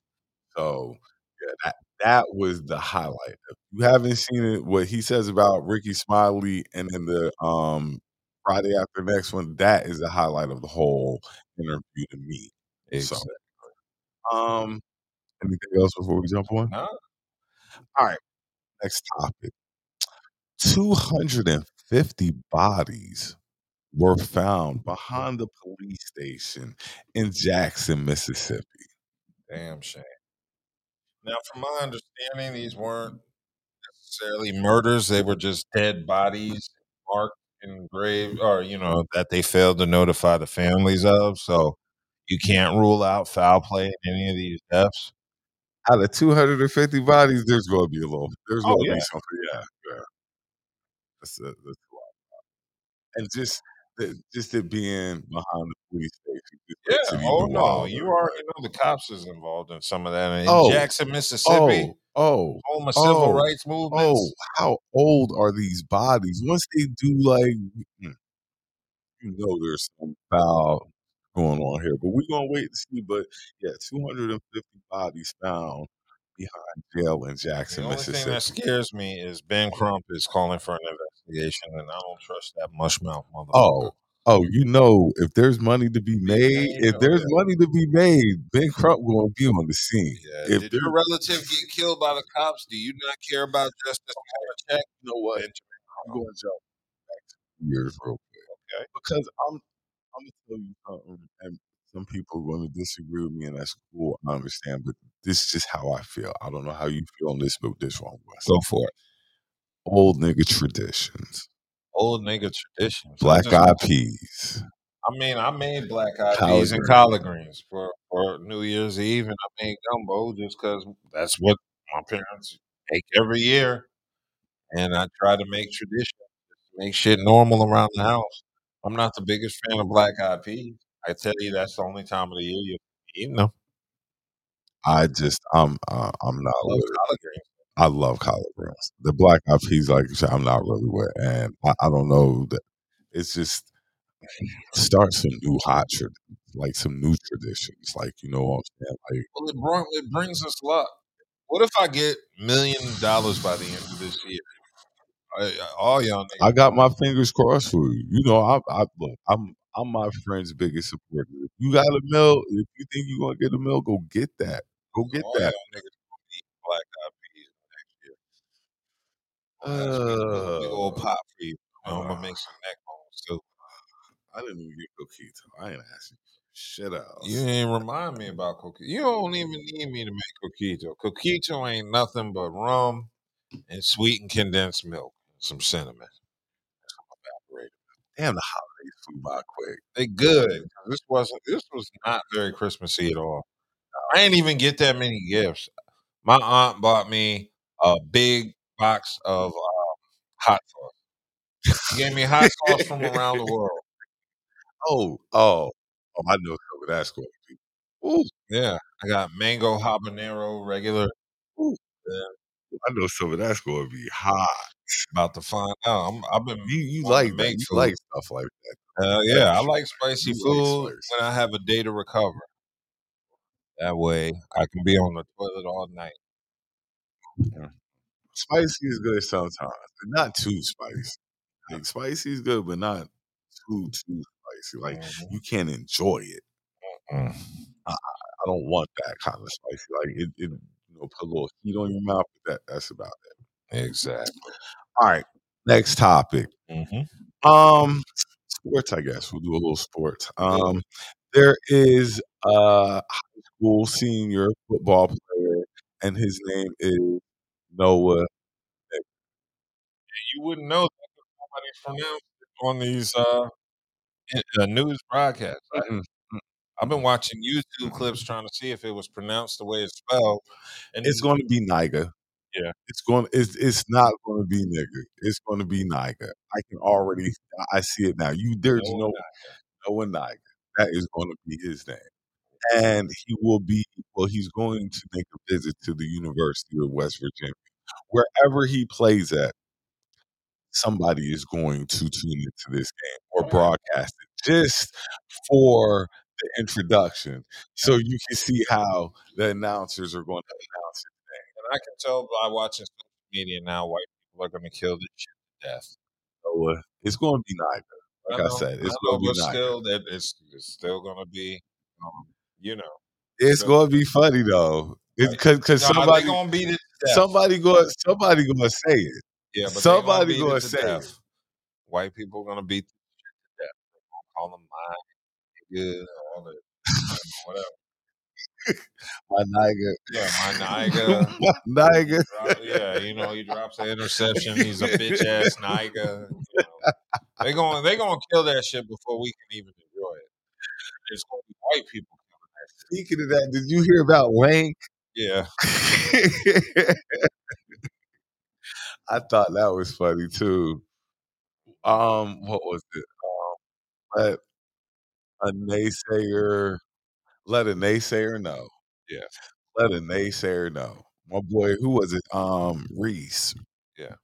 G: So yeah, that that was the highlight. If you haven't seen it, what he says about Rickey Smiley and then the um Friday after next one, that is the highlight of the whole interview to me. So
F: Exactly.
G: um anything else before we jump on?
F: Nah.
G: All right, next topic. 250 bodies were found behind the police station in Jackson, Mississippi.
F: Damn shame. Now, from my understanding, these weren't necessarily murders. They were just dead bodies marked in grave, or you know, that they failed to notify the families of. So you can't rule out foul play in any of these deaths.
G: Out of 250 bodies, there's going to be a little. There's
F: Oh,
G: going to
F: yeah.
G: be something. Yeah, yeah. That's a, that's a lot. And just the, just it being behind the police station. just makes it
F: Yeah. Oh no, you already know the cops is involved in some of that in
G: Oh.
F: Jackson, Mississippi.
G: Oh, oh,
F: Home of civil
G: oh,
F: rights
G: movement.
F: oh!
G: How old are these bodies? Once they do like, you know, there's some foul going on here, but we're gonna wait to see. But yeah, 250 bodies found behind jail in
F: The
G: Jackson,
F: only thing that
G: Mississippi.
F: scares me is Ben Crump is calling for an investigation, and I don't trust that mushmouth motherfucker.
G: Oh, oh, you know, if there's money to be made,
F: made,
G: if
F: oh,
G: there's money to be made, Ben Crump gonna be on the scene.
F: Yeah.
G: If
F: Did
G: there-
F: your relative get killed by the cops? Do you not care about justice? Oh, A?
G: You know what? I'm going to jump back two years real quick.
F: Okay.
G: Because I'm I'm gonna tell you something, and some people are going to disagree with me, and that's cool. I understand, but this is just how I feel. I don't know how you feel on this, but this one was
F: Go for it.
G: old nigga traditions,
F: Old nigga traditions.
G: Black
F: just-
G: eyed peas.
F: I mean, I made black eyed peas and collard greens for, for New Year's Eve, and I made gumbo just because that's what my parents make every year. And I try to make tradition, make shit normal around the house. I'm not the biggest fan of black eyed peas. I tell you, that's the only time of the year you eat them.
G: I just I'm uh, I'm not
F: I love collard greens.
G: I love collard greens. The black eyed peas, like you said, I'm not really with, and I, I don't know that it's just start some new hot like some new traditions, like you know what I'm saying, like.
F: Well, it, brought, it brings us luck. What if I get million dollars by the end of this year? I- all y'all niggas.
G: I got my fingers crossed for you. You know, I, I look, I'm I'm my friend's biggest supporter. If you got a mill, if you think you're gonna get a mill, go get that. Go get
F: all
G: that.
F: y'all niggas gonna eat black eyed peas next year. Uh, big old pop for you. I'm gonna make some neck bones too.
G: I didn't even get coquito. I ain't asking shit else.
F: You ain't remind me about coquito. You don't even need me to make coquito. Coquito ain't nothing but rum and sweetened condensed milk, some cinnamon.
G: Damn, the holidays flew by quick.
F: They good. This wasn't. This was not very Christmassy at all. I didn't even get that many gifts. My aunt bought me a big box of um, hot sauce. She gave me hot sauce from around the world.
G: Oh, oh, oh! I know some of that's going to be. Ooh,
F: Yeah, I got mango habanero regular.
G: ooh.
F: Yeah.
G: I know some of that's going to be hot.
F: About to find out. I'm, I've been
G: You you like that? You
F: food.
G: like stuff like that?
F: Uh, yeah, I like spicy
G: You
F: food
G: spicy.
F: when I have a day to recover. That way, I can be on the toilet all night.
G: Spicy is good sometimes, but not too spicy. Like spicy is good, but not too too spicy. Like
F: Mhm.
G: you can't enjoy it.
F: Mm.
G: I don't want that kind of spicy. Like it, it you know, put a little heat on your mouth. But that that's about it.
F: Exactly.
G: All right, next topic.
F: Mm-hmm.
G: Um, sports. I guess we'll do a little sports. Um, there is a high school senior football player, and his name is Noah.
F: You wouldn't know that nobody's pronounced it on these uh, uh, news broadcasts. I,
G: Mm-mm.
F: I've been watching YouTube clips trying to see if it was pronounced the way it's spelled. And
G: It's going to be Niga.
F: Yeah.
G: It's going. It's it's not going to be nigga. It's going to be Niga. I can already. I see it now. You there's no Noah Niga. That is going to be his name, and he will be. Well, he's going to make a visit to the University of West Virginia, wherever he plays at. Somebody is going to tune into this game or broadcast it just for the introduction, so you can see how the announcers are going to announce it.
F: I can tell by watching social media now, white people are going to kill this shit to death.
G: So uh, it's going to be Niga. Like I,
F: know,
G: said, it's going to be Niga.
F: still, that it's, it's still going to be, um, you know.
G: It's
F: so-
G: going to be funny though, because because
F: No,
G: somebody
F: going to beat it death.
G: somebody going somebody going to say it.
F: yeah, but
G: somebody
F: it to
G: say it.
F: White people are going to beat the shit to death. Going to call them my nigga, all that, whatever.
G: My Niga,
F: Yeah, my Niga.
G: my Niga.
F: Yeah, you know, he drops an interception. He's a bitch ass Niga. You know. They going they gonna kill that shit before we can even enjoy it. It's gonna be white people killing that shit.
G: Speaking of that, did you hear about Lank?
F: Yeah,
G: I thought that was funny too. Um, what was it? Um, let a naysayer, let a naysayer know.
F: Yeah.
G: let a naysayer know. My boy, who was it? Um, Reese.
F: Yeah.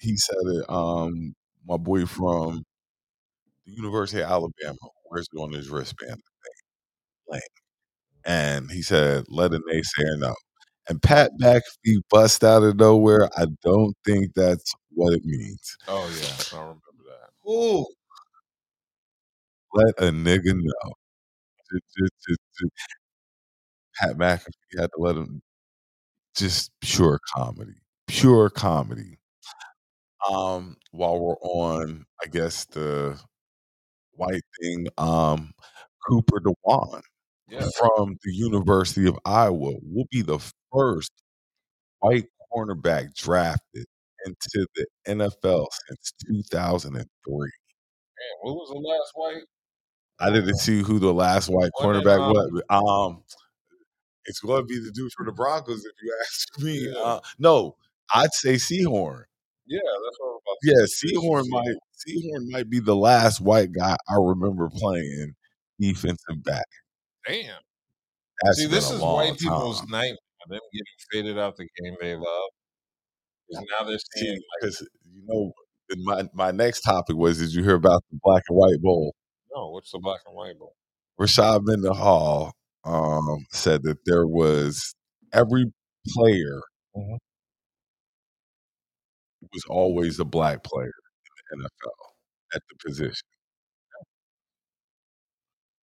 G: he said it. Um, my boy from the University of Alabama wears it on his wristband, and he said, "Let a naysayer know." And Pat McAfee bust out of nowhere. I don't think that's what it means.
F: Oh yeah, I remember that.
G: Ooh. Let a nigga know. Just, just, just, just- Pat McAfee had to let him. Just pure comedy, pure comedy. Um, while we're on, I guess the white thing, um, Cooper DeJean
F: Yeah.
G: from the University of Iowa will be the first white cornerback drafted into the NFL since 2003.
F: Man, who was the last white?
G: I didn't see who the last white cornerback
F: um,
G: was. Um, it's going to be the dude from the Broncos, if you ask me.
F: Yeah.
G: Uh, no, I'd say Sehorn.
F: Yeah, that's what I was about
G: Yeah. Sehorn might Sehorn might be the last white guy I remember playing defensive back.
F: Damn.
G: That's
F: See, this is white people's
G: time.
F: nightmare. Them getting faded out the game they love. now they're seeing like,
G: because you know my my next topic was did you hear about the black and white bowl?
F: No, what's the black and white bowl?
G: Rashard Mendenhall um, said that there was every player
F: Mhm.
G: was always a black player in the NFL at the position.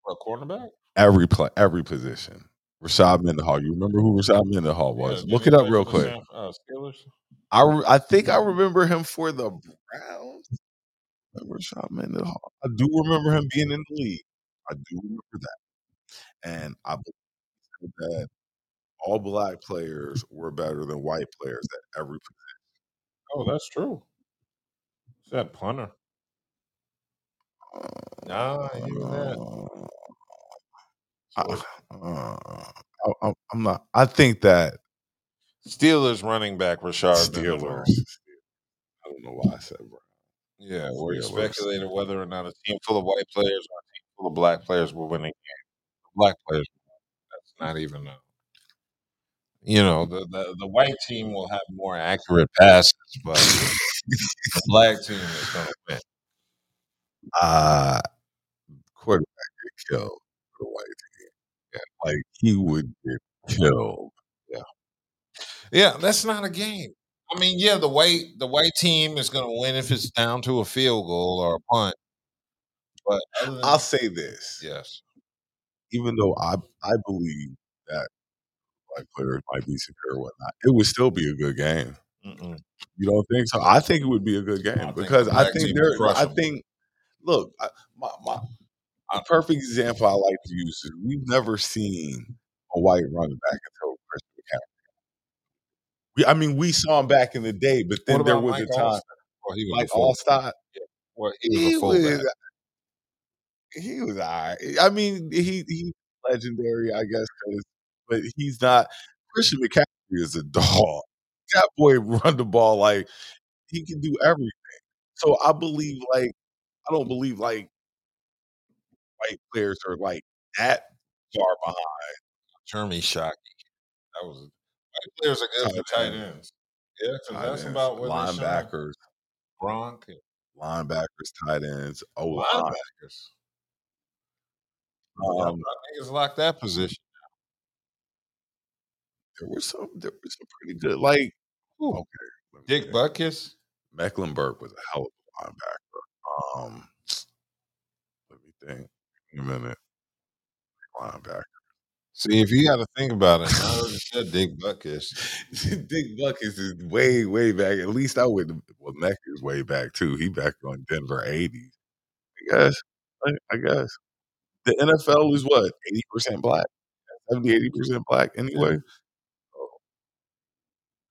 F: A cornerback?
G: Every play, every position. Rashard Mendenhall. You remember who Rashard Mendenhall
F: Yeah,
G: was?
F: did
G: Look it up real quick.
F: San- uh, Steelers?
G: I re- I think I remember him for the Browns. Mendenhall? I do remember him being in the league. I do remember that, and I believe that all black players were better than white players at every
F: Oh, that's true. Is that punter? Nah, even that.
G: Uh, uh, I, I, I'm not. I think that
F: Steelers running back Rashard Mendenhall.
G: Steelers. I don't know why I said Browns.
F: Yeah,
G: Steelers.
F: speculated whether or not a team full of white players or a team full of black players will win a game. Black players, that's not even a. You know, the, the the white team will have more accurate passes, but the black team is going to win.
G: Uh quarterback get killed for the white team. Yeah, like he would get killed.
F: Yeah. Yeah, that's not a game. I mean, yeah, the white the white team is going to win if it's down to a field goal or a punt. But than
G: I'll say this.
F: yes,
G: Even though I I believe that black players might be superior or whatnot, it would still be a good game.
F: Mm-mm.
G: You don't think so? I think it would be a good game
F: think
G: because I think there. I think. Look, I, my my a perfect example I like to use is we've never seen a white running back until. We, I mean, we saw him back in the day, but then there was
F: Mike oh,
G: a time
F: Well, he was
G: like
F: fullback.
G: Alstott.
F: Well, he was
G: He was, he was all right. I mean, he he's legendary, I guess, but he's not. Christian McCaffrey is a dog. That boy run the ball like he can do everything. So I believe, like, I don't believe like white players are like that far behind.
F: Jeremy Shockey. That was players good for
G: Tight ends.
F: Yeah, 'cause
G: Tight
F: that's
G: ends,
F: about what
G: linebackers,
F: Gronk
G: linebackers, tight ends, O line.
F: linebackers.
G: Um,
F: niggas lock that position.
G: there was some, there was some pretty good, like,
F: Who?
G: okay,
F: Dick. Butkus.
G: Mecklenburg was a hell of a linebacker. Um, let me think. In a minute. Linebacker.
F: See, if you got to think about it, I already said Dick Butkus.
G: Dick Buckets is way, way back. At least I would. Well, Meck is way back too. He back on Denver '80s. I guess. I, I guess the NFL is what 80 percent black, 70, 80 percent black anyway. Oh,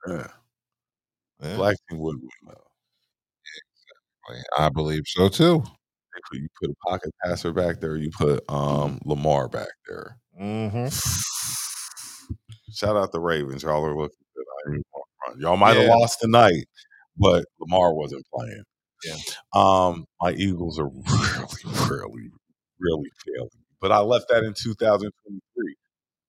G: yeah.
F: Yeah,
G: Black team would win though.
F: I believe so too.
G: You put a pocket passer back there. You put um Lamar back there.
F: Mm-hmm.
G: Shout out the Ravens. Y'all are looking good. I ain't even gonna front. Y'all might have
F: Yeah.
G: lost tonight, but Lamar wasn't playing.
F: Yeah.
G: Um, my Eagles are really, really, really failing. But I left that in 2023.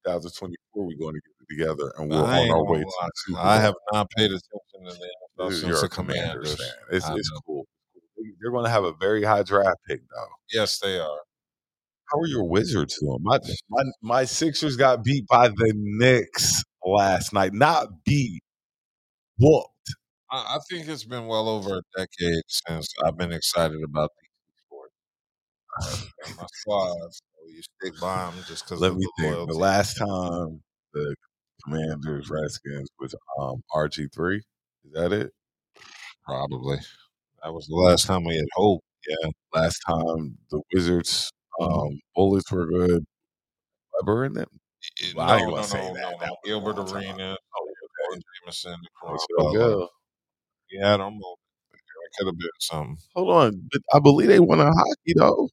G: 2024, we're going to get it together and we're
F: I
G: on our way to Super
F: I have not paid attention to the NFL
G: You're a
F: the
G: Commanders
F: Commanders.
G: fan. It's,
F: I
G: it's
F: know.
G: cool. They're going to have a very high draft pick, though.
F: Yes, they are.
G: How are your Wizards doing? My, my my Sixers got beat by the Knicks last night. Not beat, whooped.
F: I, I think it's been well over a decade since I've been excited about these sports. My squad, so you stick by them just because
G: Let me
F: the
G: think.
F: loyalty.
G: The last time the Commanders Redskins was um RG three. Is that it?
F: Probably. That was the last time we had hope. Yeah.
G: Last time the Wizards. Um Bullets were good. Webber in them.
F: It-
G: Well,
F: no,
G: I ain't gonna
F: no,
G: say
F: no,
G: that.
F: no,
G: That
F: no. Gilbert. Arena,
G: Oh, okay.
F: Jamison,
G: That
F: Caron
G: was so
F: Butler.
G: good.
F: We had them both. It could have been something.
G: Hold on, but I believe they won a hockey though.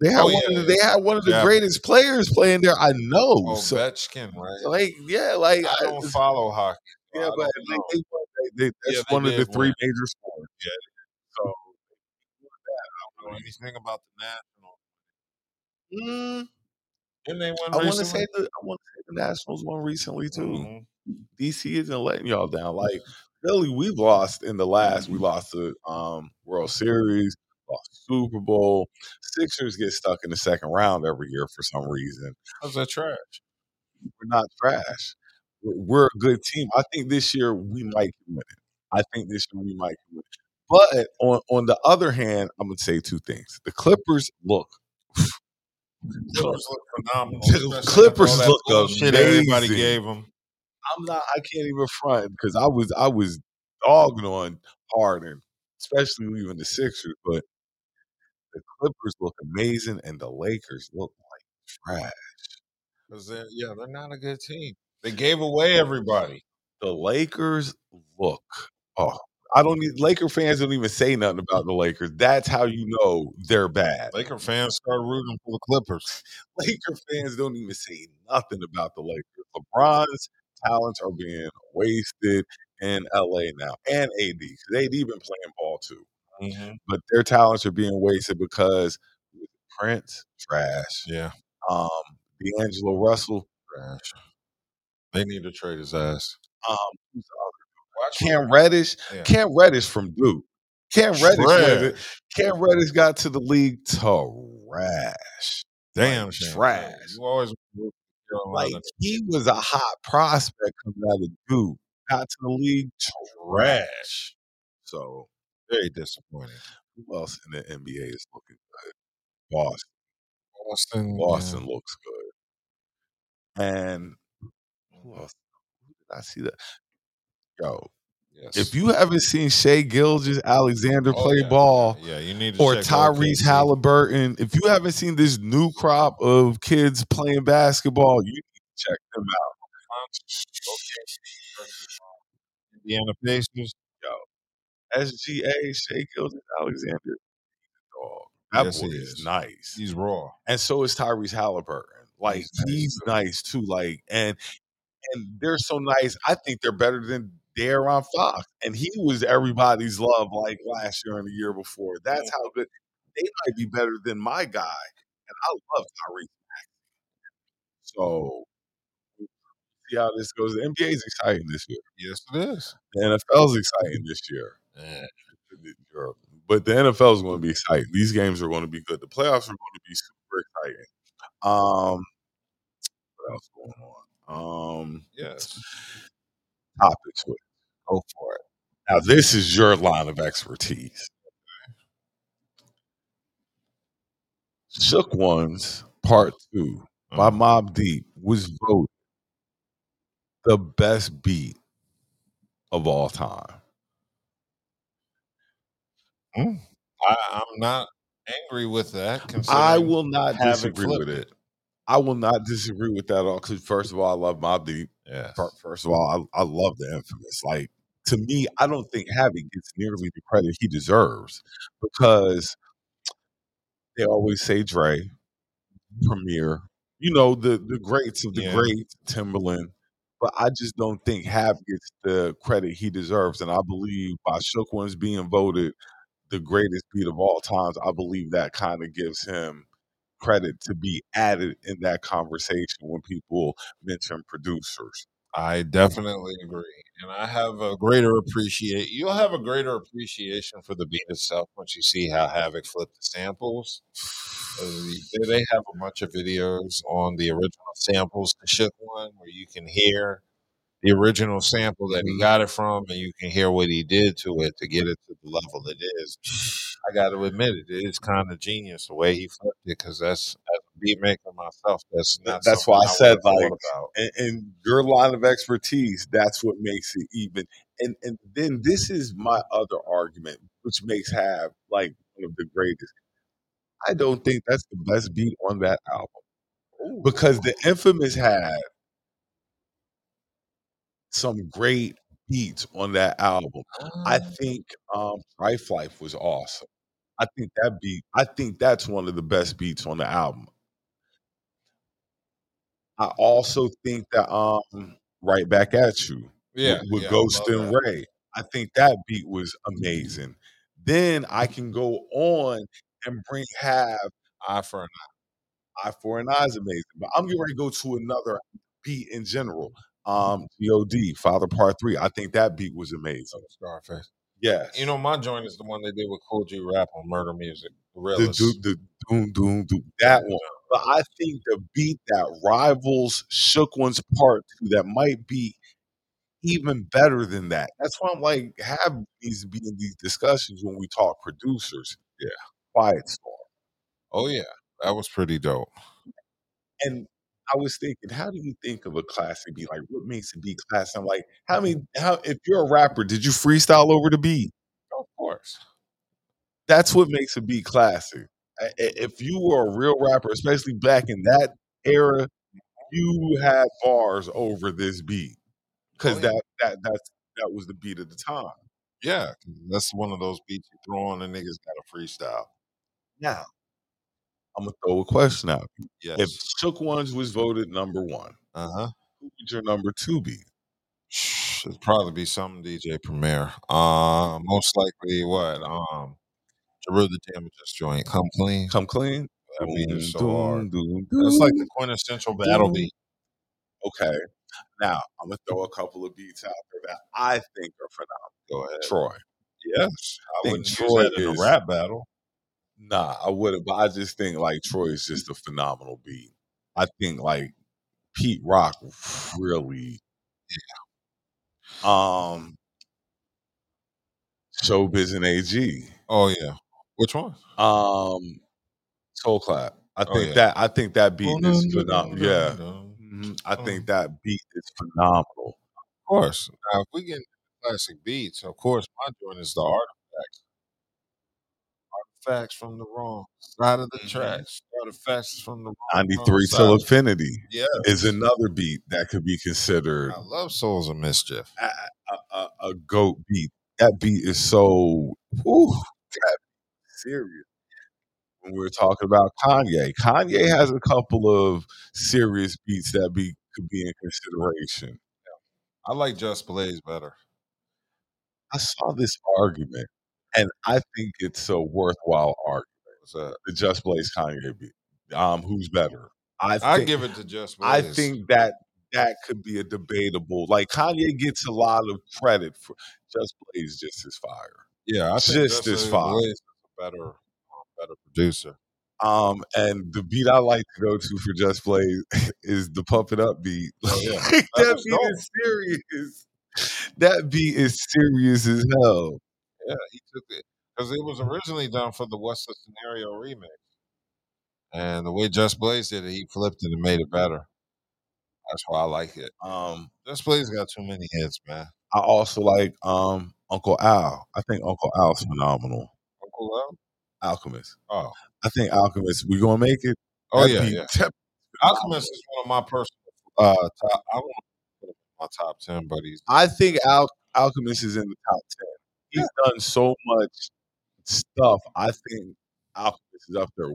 G: They had
F: Oh,
G: one
F: yeah,
G: of the, they had one of the
F: Yeah.
G: greatest players playing there. I know.
F: Oh,
G: so,
F: Ovechkin, right?
G: like, yeah, like
F: I
G: I,
F: don't follow hockey.
G: yeah, but
F: don't
G: they, they, they, that's
F: Yeah,
G: one of the three
F: win.
G: major sports.
F: Yeah,
G: So
F: I don't know anything about the Nationals.
G: Mm,
F: Didn't they win
G: I want to say the I want to say the Nationals won recently too.
F: Mhm.
G: DC isn't letting y'all down. Like Philly, we've lost in the last. We lost the um, World Series, lost Super Bowl. Sixers get stuck in the second round every year for some reason.
F: How's that trash?
G: We're not trash. We're, we're a good team. I think this year we might win it. I think this year we might win. But on on the other hand, I'm gonna say two things. The Clippers look
F: Clippers look phenomenal. Especially
G: Clippers look
F: bullshit everybody gave them.
G: I'm not. I can't even front because I was I was dogging on Harden, especially leaving the Sixers. But the Clippers look amazing, and the Lakers look like trash.
F: Because they're yeah, they're not a good team. They gave away everybody.
G: The Lakers look. Oh, I don't need Laker fans don't even say nothing about the Lakers. That's how you know they're bad.
F: Laker fans start rooting for the Clippers.
G: Laker fans don't even say nothing about the Lakers. LeBron's talents are being wasted in LA now, and AD AD been playing ball too.
F: Mm-hmm.
G: but their talents are being wasted because Prince trash.
F: Yeah,
G: Um, D'Angelo Russell.
F: trash. They need to trade his ass.
G: Um, who's the other?
F: Watch
G: Cam Reddish.
F: Yeah.
G: Cam Reddish from Duke. Cam Reddish.
F: Trash.
G: Cam Reddish got to the league trash.
F: Damn,
G: Like, trash.
F: You always
G: Like he was a hot prospect coming out of Duke. Got to the league trash. So
F: very disappointing.
G: who else in the NBA is looking good? Boston.
F: Boston,
G: Boston looks good. And who else? Who did I see that? Yo,
F: Yes.
G: if you haven't seen Shai Gilgeous-Alexander
F: Oh,
G: play
F: yeah,
G: ball
F: yeah, you need to
G: or Tyrese. Halliburton, if you haven't seen this new crop of kids playing basketball, you need to check them out.
F: Indiana Pacers.
G: yo, SGA, Shea Gilgis Alexander, dog. That
F: Yes,
G: boy is
F: is.
G: nice.
F: He's raw.
G: and so is Tyrese Halliburton. Like
F: He's nice,
G: he's
F: too.
G: nice too. Like and and they're so nice. I think they're better than De'Aaron Fox, and he was everybody's love like last year and the year before. That's how good they might be better than my guy, and I love Tyrese. So see how this goes. The NBA is exciting this year.
F: Yes, it is.
G: The NFL is exciting this year.
F: Yeah.
G: But the NFL is going to be exciting. These games are going to be good. The playoffs are going to be super exciting. Um, what else going on? Um,
F: Yes.
G: Topic switch.
F: Go for it.
G: Now, this is your line of expertise. Shook Ones Part Two by
F: Uh,
G: Mobb Deep was voted the best beat of all time.
F: I, I'm not angry with that.
G: I will not disagree
F: flipped
G: with it. I will not disagree with that at all. Because first of all, I love Mobb Deep. Fir- First of all, I, I love the infamous. Like to me, I don't think Havoc gets nearly the credit he deserves because they always say Dre, Premier, you know the the greats of the
F: Yeah.
G: greats, Timbaland. But I just don't think Havoc gets the credit he deserves, and I believe by Shook Ones being voted the greatest beat of all times, I believe that kind of gives him credit to be added in that conversation when people mention producers.
F: I definitely agree, and I have a greater appreciate. You'll have a greater appreciation for the beat itself once you see how Havoc flipped the samples. Uh, They they have a bunch of videos on the original samples to Shook One where you can hear the original sample that he mm-hmm. got it from, and you can hear what he did to it to get it to the level it is. I got to admit it, it is kind of genius the way he flipped it because that's as a beat maker myself, that's not.
G: That's why I said, like, and, and your line of expertise that's what makes it even and and then this is my other argument which makes have like one of the greatest i don't think that's the best beat on that album because the infamous had some great beats on that album i think um Trife life was awesome i think that beat i think that's one of the best beats on the album i also think that um right back at you
F: Yeah,
G: with, with
F: yeah, I
G: Ghost
F: love
G: and
F: that.
G: Ray. I think that beat was amazing. Then I can go on and bring have
F: Eye for an
G: Eye I for an Eye is amazing. But I'm getting ready to go to another beat in general. Um God, Father Part Three. I think that beat was amazing.
F: eye, Scarface.
G: Yes.
F: You know, my joint is the one they did with Kool G Rap on Murder Music. The
G: the, the doom doom doom that one. But I think the beat that rivals Shook One's Part Two that might be even better than that. That's why I'm like, have to be in these discussions when we talk producers.
F: Yeah.
G: Quiet Storm.
F: Oh yeah, that was pretty dope.
G: And I was thinking, how do you think of a classic beat? Like, what makes a beat classic? I'm like, how uh-huh. many? How if you're a rapper, did you freestyle over the beat?
F: Of course.
G: That's what makes a beat classic. If you were a real rapper, especially back in that era, you had bars over this beat because
F: Oh, yeah.
G: that that that's that was the beat of the time.
F: Yeah, that's one of those beats you throw on and niggas got a freestyle.
G: Now, I'm gonna throw a question out.
F: Yes.
G: If Shook Ones was voted number one,
F: uh huh.
G: who would your number two be?
F: It'd probably be some DJ Premier. Uh, most likely what? Um, Jeru the Damaja joint. Come clean.
G: Come clean.
F: That beat is so hard. That's like the quintessential battle beat.
G: Okay. Now I'm gonna throw a couple of beats out there that I think are phenomenal.
F: Go ahead.
G: Troy.
F: Yes, I
G: think
F: wouldn't
G: Troy
F: that in a rap battle.
G: Nah, I wouldn't, but I just think like Troy is just a phenomenal beat. I think like Pete Rock really um Showbiz and AG.
F: Oh yeah. Which one?
G: Um Soul Clap. I
F: Oh,
G: think
F: yeah.
G: that I think that beat
F: Oh,
G: is
F: dun,
G: phenomenal.
F: dun,
G: Yeah.
F: dun.
G: Mhm. I
F: Oh.
G: think that beat is phenomenal.
F: Of course. Now, if we get classic beats, of course, my joint is the artifacts. Artifacts from the wrong side of the
G: Mhm.
F: tracks. facts from the wrong, wrong
G: 93
F: side.
G: Till Infinity
F: Yeah.
G: is another beat that could be considered
F: I love Souls of Mischief.
G: a, a, a, a goat beat. That beat is so that serious. When we were talking about Kanye, Kanye has a couple of serious beats that be could be in consideration.
F: I like Just Blaze better.
G: I saw this argument, and I think it's a worthwhile argument.
F: What's that?
G: The Just Blaze Kanye beat. Um, who's better? I
F: I
G: think,
F: give it to Just Blaze.
G: I think that that could be a debatable. Like Kanye gets a lot of credit for Just Blaze, just as fire.
F: yeah, I think
G: just as
F: Blaze
G: fine.
F: is a better, um, better producer.
G: Um, and the beat I like to go to for Just Blaze is the Pump It Up beat.
F: Oh, yeah.
G: that
F: was
G: beat
F: dope.
G: is serious. That beat is serious as hell.
F: Yeah, he took it because it was originally done for the What's the Scenario remix, and the way Just Blaze did it, he flipped it and made it better. That's why I like it.
G: Um,
F: Just Blaze got too many hits, man.
G: I also like um Uncle Al. I think Uncle Al's phenomenal.
F: Uncle Al?
G: Alchemist.
F: Oh,
G: I think Alchemist. We gonna make it.
F: oh yeah, yeah.
G: that-
F: Alchemist is one of my personal uh top. I want to put him in my top ten, buddies.
G: I think Al- Alchemist is in the top ten. He's done so much stuff. I think Alchemist is up there.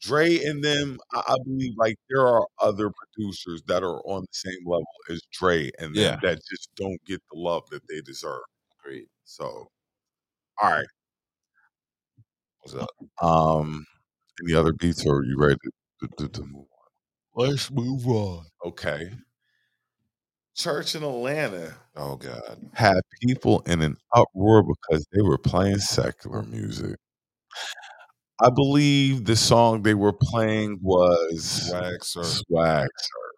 G: Dre and them, I, I believe, like there are other producers that are on the same level as Dre and
F: Yeah.
G: that just don't get the love that they deserve.
F: great.
G: So, all right.
F: What's up?
G: Um, any other beats, or are you ready to, to, to move on?
F: Let's move on.
G: Okay. Church in Atlanta
F: Oh God,
G: had people in an uproar because they were playing secular music. I believe the song they were playing was
F: swag sir.
G: Swag Sir.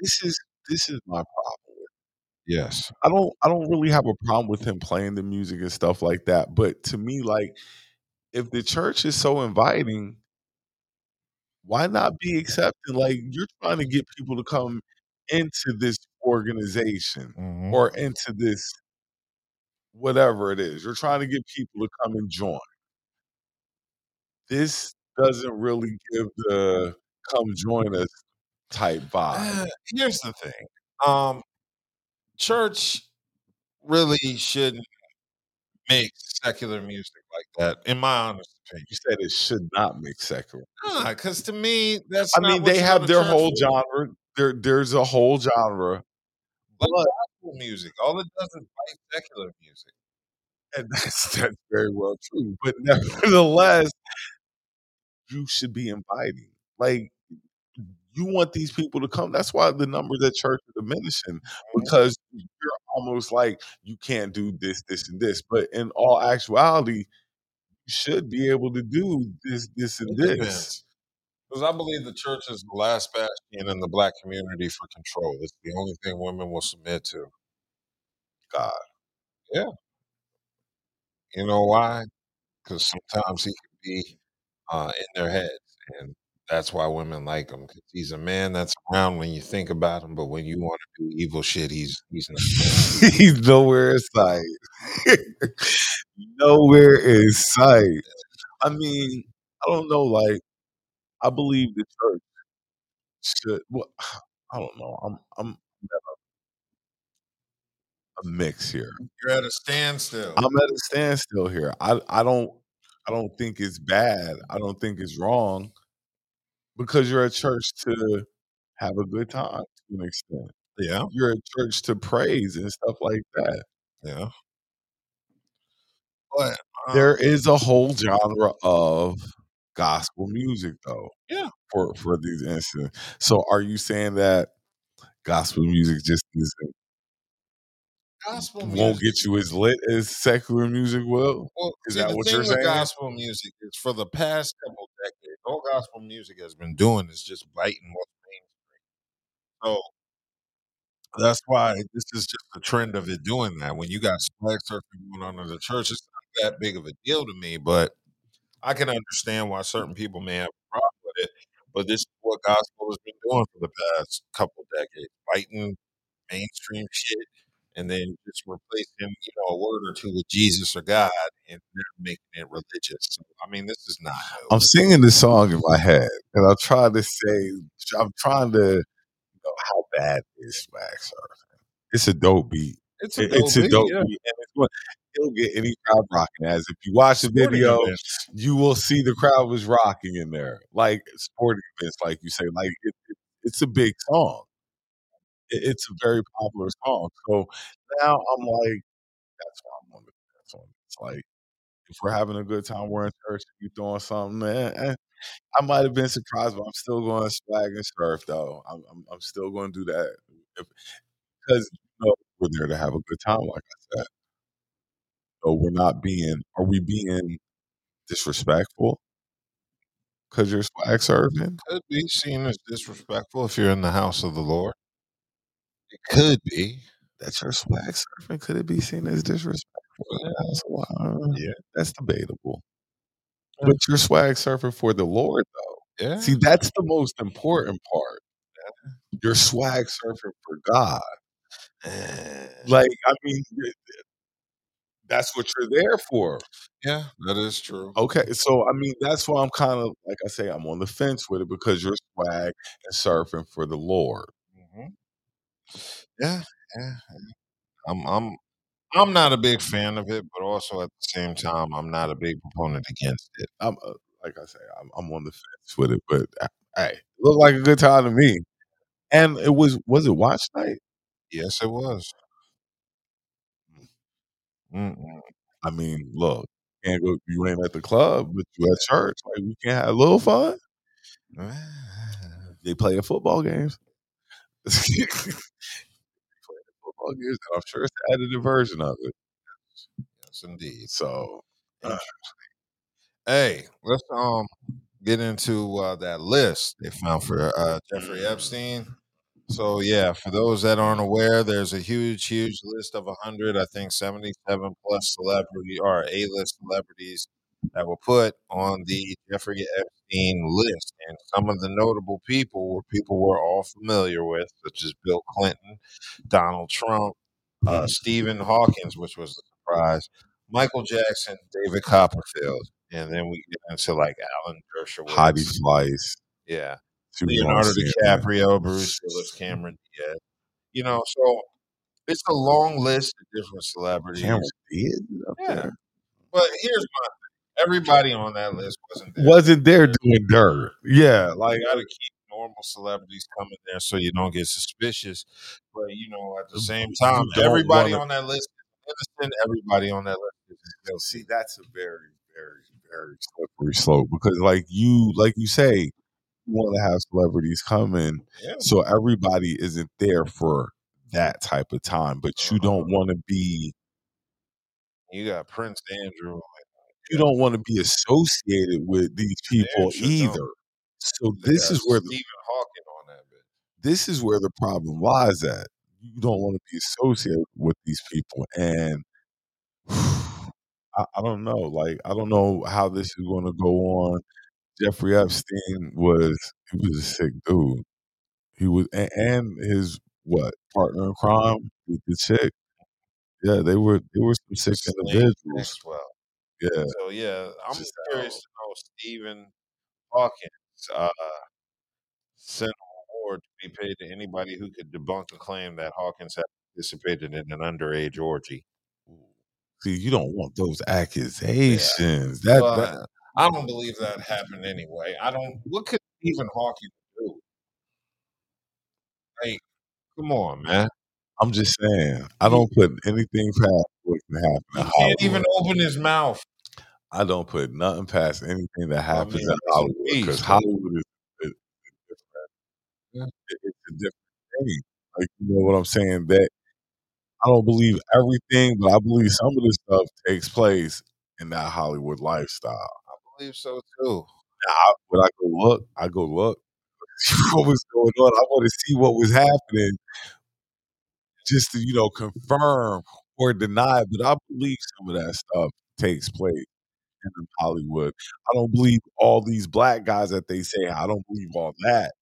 G: This is this is my problem.
F: Yes,
G: I don't I don't really have a problem with him playing the music and stuff like that. But to me, like if the church is so inviting, why not be accepting? Like you're trying to get people to come into this organization
F: Mhm.
G: or into this whatever it is. You're trying to get people to come and join. This doesn't really give the come join us type vibe.
F: Uh, here's the thing. Um, church really shouldn't make secular music like that, in my honest opinion.
G: You said it should not make secular.
F: because to me, that's.
G: I mean, they have their whole
F: for.
G: genre. There, there's a whole genre, but
F: gospel music. All it does is fight secular music.
G: and that's that's very well true. But nevertheless, you should be inviting. Like you want these people to come. That's why the numbers at church are diminishing mm-hmm. because you're almost like you can't do this, this, and this. But in all actuality, you should be able to do this, this, and this.
F: Because I believe the church is the last bastion in the black community for control. It's the only thing women will submit to.
G: God.
F: Yeah. You know why? Because sometimes he can be uh, in their heads, and that's why women like him. Because he's a man that's around when you think about him, but when you want to do evil shit, he's he's not.
G: He's nowhere in sight. nowhere in sight. I mean, I don't know. Like, I believe the church should. Well, I don't know. I'm I'm a, a mix here.
F: You're at a standstill.
G: I'm at a standstill here. I I don't I don't think it's bad. I don't think it's wrong because you're at church to have a good time to an extent.
F: yeah,
G: You're at church to praise and stuff like that.
F: yeah. But um,
G: There is a whole genre of gospel music though.
F: Yeah.
G: For for these instances. So are you saying that gospel music just isn't
F: gospel
G: won't get you as lit as secular music will?
F: Well,
G: Is
F: see,
G: that what you're saying?
F: gospel music is for the past couple decades, all gospel music has been doing is just biting what's mainstream. So that's why this is just a trend of it doing that. When you got swag surfing going on in the church, it's not that big of a deal to me, but I can understand why certain people may have a problem with it. But this is what gospel has been doing for the past couple decades, biting mainstream shit and then just replace him, you know, a word or two with Jesus or God and then making it religious. So, I mean, this is not new.
G: I'm singing this song in my head, and I'm trying to say, I'm trying to, you know, how bad is swag surfing? It's a dope beat.
F: It's a dope
G: it's a
F: beat, yeah.
G: beat, and it'll get any crowd rocking. As if you watch the
F: Sporting
G: video,
F: events.
G: you will see the crowd was rocking in there, like sporting events, like you say. Like it, it, it's a big song. It, it's a very popular song. So now I'm like, that's why I'm on the fence on. It's like if we're having a good time, we're in church, you throwing something, man. eh, I might have been surprised, but I'm still going to swag and surf though. I'm I'm, I'm still going to do that because you know, we're there to have a good time, like I said. So we're not being. Are we being disrespectful because you're swag surfing?
F: Could be seen as disrespectful if you're in the house of the Lord. It could be.
G: That's your swag surfing. Could it be seen as disrespectful? Yeah, that's,
F: Yeah.
G: that's debatable. But you're swag surfing for the Lord, though.
F: Yeah.
G: See, that's the most important part. You're swag surfing for God. Like, I mean, th- th- that's what you're there for.
F: yeah, that is true.
G: Okay, so I mean, that's why I'm kind of like I say, I'm on the fence with it because you're swag and surfing for the Lord.
F: Yeah, yeah. I'm, I'm, I'm not a big fan of it, but also at the same time, I'm not a big proponent against it.
G: I'm uh, like I say, I'm, I'm on the fence with it, but uh, hey, it looked like a good time to me. And it was was it watch night?
F: Yes, it was. Mm-mm.
G: I mean, look, you can't go. You ain't at the club, but you at church. Like we can have a little fun. They play football games. Football and I'm sure it's the edited version of it.
F: Yes, indeed.
G: So uh,
F: Hey, let's um get into uh, that list they found for uh, Jeffrey Epstein. So yeah, for those that aren't aware, there's a huge, huge list of 100, I think 77 plus celebrity or A-list celebrities that were put on the Jeffrey Epstein list, and some of the notable people were people we're all familiar with, such as Bill Clinton, Donald Trump, uh, Stephen Hawkins, which was a surprise, Michael Jackson, David Copperfield, and then we get into like Alan Dershowitz,
G: Heidi Fleiss,
F: yeah,
G: she was on
F: Leonardo. DiCaprio, Bruce Willis, Cameron Diaz. You know, so it's a long list of different celebrities.
G: Cameron Diaz up
F: Yeah.
G: there.
F: But here's my thing. Everybody on that list wasn't there.
G: Wasn't there doing dirt? Yeah, like
F: I gotta keep normal celebrities coming there so you don't get suspicious. But you know, at the same time, everybody
G: wanna-
F: on that list innocent. Everybody on that list is
G: see that's a very very very slippery slope because like you like you say you want to have celebrities coming.
F: Yeah.
G: so everybody isn't there for that type of time but you
F: Uh-huh.
G: don't want to be
F: You got Prince Andrew.
G: You don't want to be associated with these people
F: sure don't.
G: either So this is where the,
F: Stephen Hawking on that bitch.
G: this is where the problem lies at. You don't want to be associated with these people, and I, I don't know. Like I don't know how this is going to go on. Jeffrey Epstein was he was a sick dude. He was and, and his what partner in crime with the chick. Yeah, they were they were some sick individuals.
F: Maxwell.
G: Yeah,
F: So yeah, I'm
G: Just
F: curious to know Stephen Hawkins uh, sent an award to be paid to anybody who could debunk a claim that Hawkins had participated in an underage orgy.
G: see, you don't want those accusations. That,
F: Well,
G: that
F: I don't believe that happened anyway. I don't. What could Stephen Hawking do? Like, come on, man.
G: I'm just saying. I don't put anything past what can happen.
F: He can't even open his mouth.
G: I don't put nothing past anything that
F: I
G: happens
F: mean,
G: in Hollywood because. Hollywood is, different. It's a different thing. Like you know what I'm saying? That I don't believe everything, but I believe some of this stuff takes place in that Hollywood lifestyle.
F: I believe so too.
G: Now, I, when I go look, I go look. what was going on? I want to see what was happening, just to you know confirm or deny. But I believe some of that stuff takes place in Hollywood. I don't believe all these black guys that they say. I don't believe all that,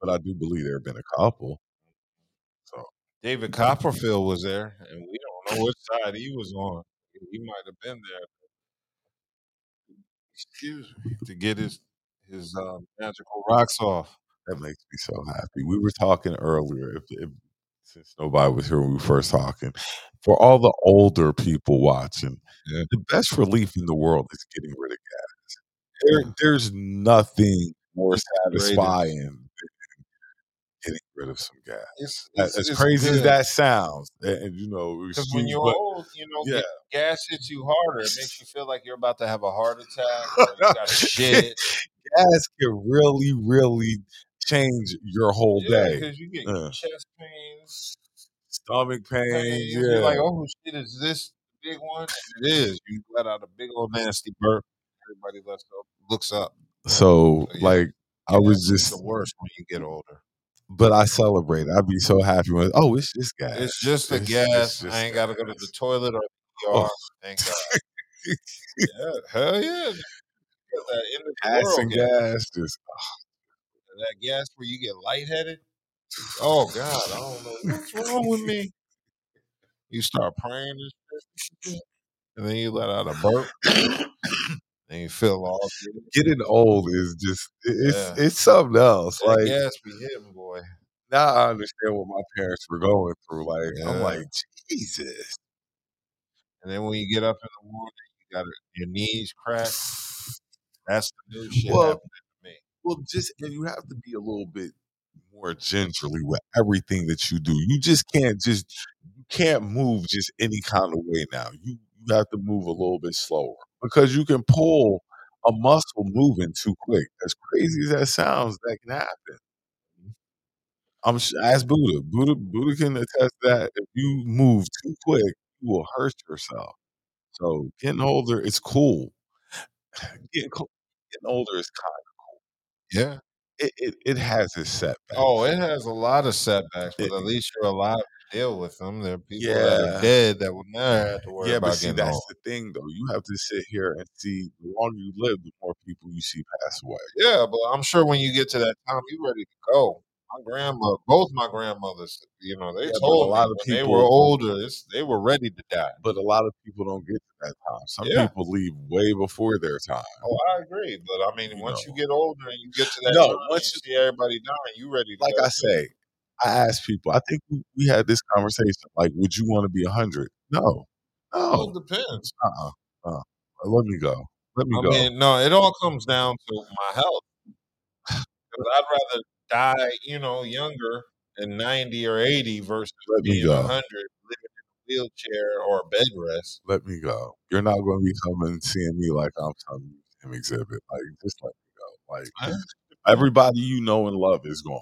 G: but I do believe there have been a couple. So
F: David Copperfield was there, and we don't know which side he was on. He might have been there. Excuse me to get his his uh, magical rocks off.
G: that makes me so happy. We were talking earlier, if, if since nobody was here when we were first talking, for all the older people watching,
F: Yeah.
G: the best relief in the world is getting rid of gas. There, there's nothing more satisfying than getting rid of some gas.
F: It's,
G: As,
F: it's,
G: as
F: it's
G: crazy as that sounds, and, you know,
F: Because when you're
G: but
F: old, you know,
G: yeah.
F: gas hits you harder. It makes you feel like you're about to have a heart attack. Or you got shit.
G: gas can really, really change your whole
F: Yeah,
G: day.
F: because you get
G: Uh.
F: chest pains.
G: Stomach pains,
F: pains.
G: yeah.
F: You're like, oh shit, is this the big one? And it is. You let out a big old nasty burp. Everybody looks up. Looks up.
G: So,
F: So, yeah.
G: like, I was just,
F: the worst when you get older.
G: but I celebrate. I'd be so happy when, oh, it's just gas.
F: It's just the
G: It's-
F: gas.
G: just
F: I ain't got to go to the toilet or the
G: Oh.
F: ER. Thank God. yeah, hell yeah. Got that end of the
G: Gas and
F: gas.
G: gas, just
F: That gas where you get lightheaded. Oh God, I don't know what's wrong with me. You start praying and shit, and then you let out a burp, and you feel all good.
G: getting old is just it's
F: yeah.
G: it's something else.
F: That
G: Like
F: gas be hitting, boy.
G: now I understand what my parents were going through. Like I'm like Jesus.
F: And then when you get up in the morning, you got your knees cracked. That's the new shit
G: Well,
F: happening to me.
G: Well, just and you have to be a little bit more gingerly with everything that you do. You just can't just you can't move just any kind of way now. You you have to move a little bit slower because you can pull a muscle moving too quick. As crazy as that sounds, that can happen. I'm ask Budha. Budha Budha can attest that if you move too quick, you will hurt yourself. So getting older, it's cool. Getting, getting older is kind
F: Yeah.
G: it, it, it has its setbacks.
F: Oh, it has a lot of setbacks, but
G: It-
F: at least you're alive to deal with them. There are people that
G: Yeah.
F: are dead that will never have to worry
G: yeah,
F: about
G: but see,
F: getting
G: that's
F: old.
G: the thing, though. You have to sit here and see the longer you live, the more people you see pass away.
F: Yeah, but I'm sure when you get to that time, you're ready to go. My grandma, both my grandmothers, you know, they
G: Yeah, but a lot of
F: when they
G: people-
F: were older, it's, they were ready to die.
G: But a lot of people don't get to that time. Some
F: Yeah.
G: people leave way before their time.
F: Oh, I agree, but I mean,
G: You
F: once
G: know.
F: you get older and you get to that
G: No,
F: time,
G: once
F: you see everybody dying, you ready to
G: Like I say, I ask people, I think we, we had this conversation. Like, would you want to be 100? No.
F: Well,
G: No.
F: it depends.
G: Uh-uh. uh Let me go. Let me
F: I
G: go.
F: mean, no, it all comes down to my health. I'd rather die, you know, younger and 90 or 80 versus
G: Let
F: being
G: go.
F: 100, living in a wheelchair or a bed rest.
G: Let me go. You're not going to be coming seeing me like I'm telling you him exhibit. Like, just let me go. Like, everybody you know and love is gone.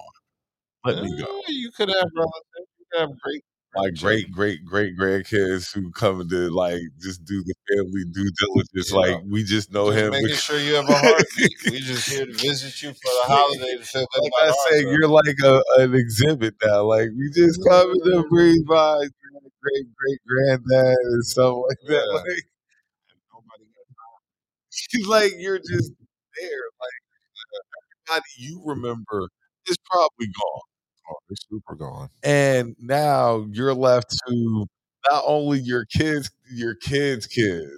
G: Let me go.
F: Eh, You could have relatives, you could have great
G: my great great great grandkids who come to like just do the family due diligence.
F: Yeah.
G: Like we just know
F: Just
G: him.
F: making sure you have a heartbeat. we just here to visit you for the holiday to
G: like I say, you're like a, an exhibit now. Like we just come to breathe by great great granddad and stuff like that.
F: Yeah.
G: Like She's like you're just there. Like everybody you remember is probably gone.
F: They're super gone.
G: And now you're left to not only your kids, your kids' kids.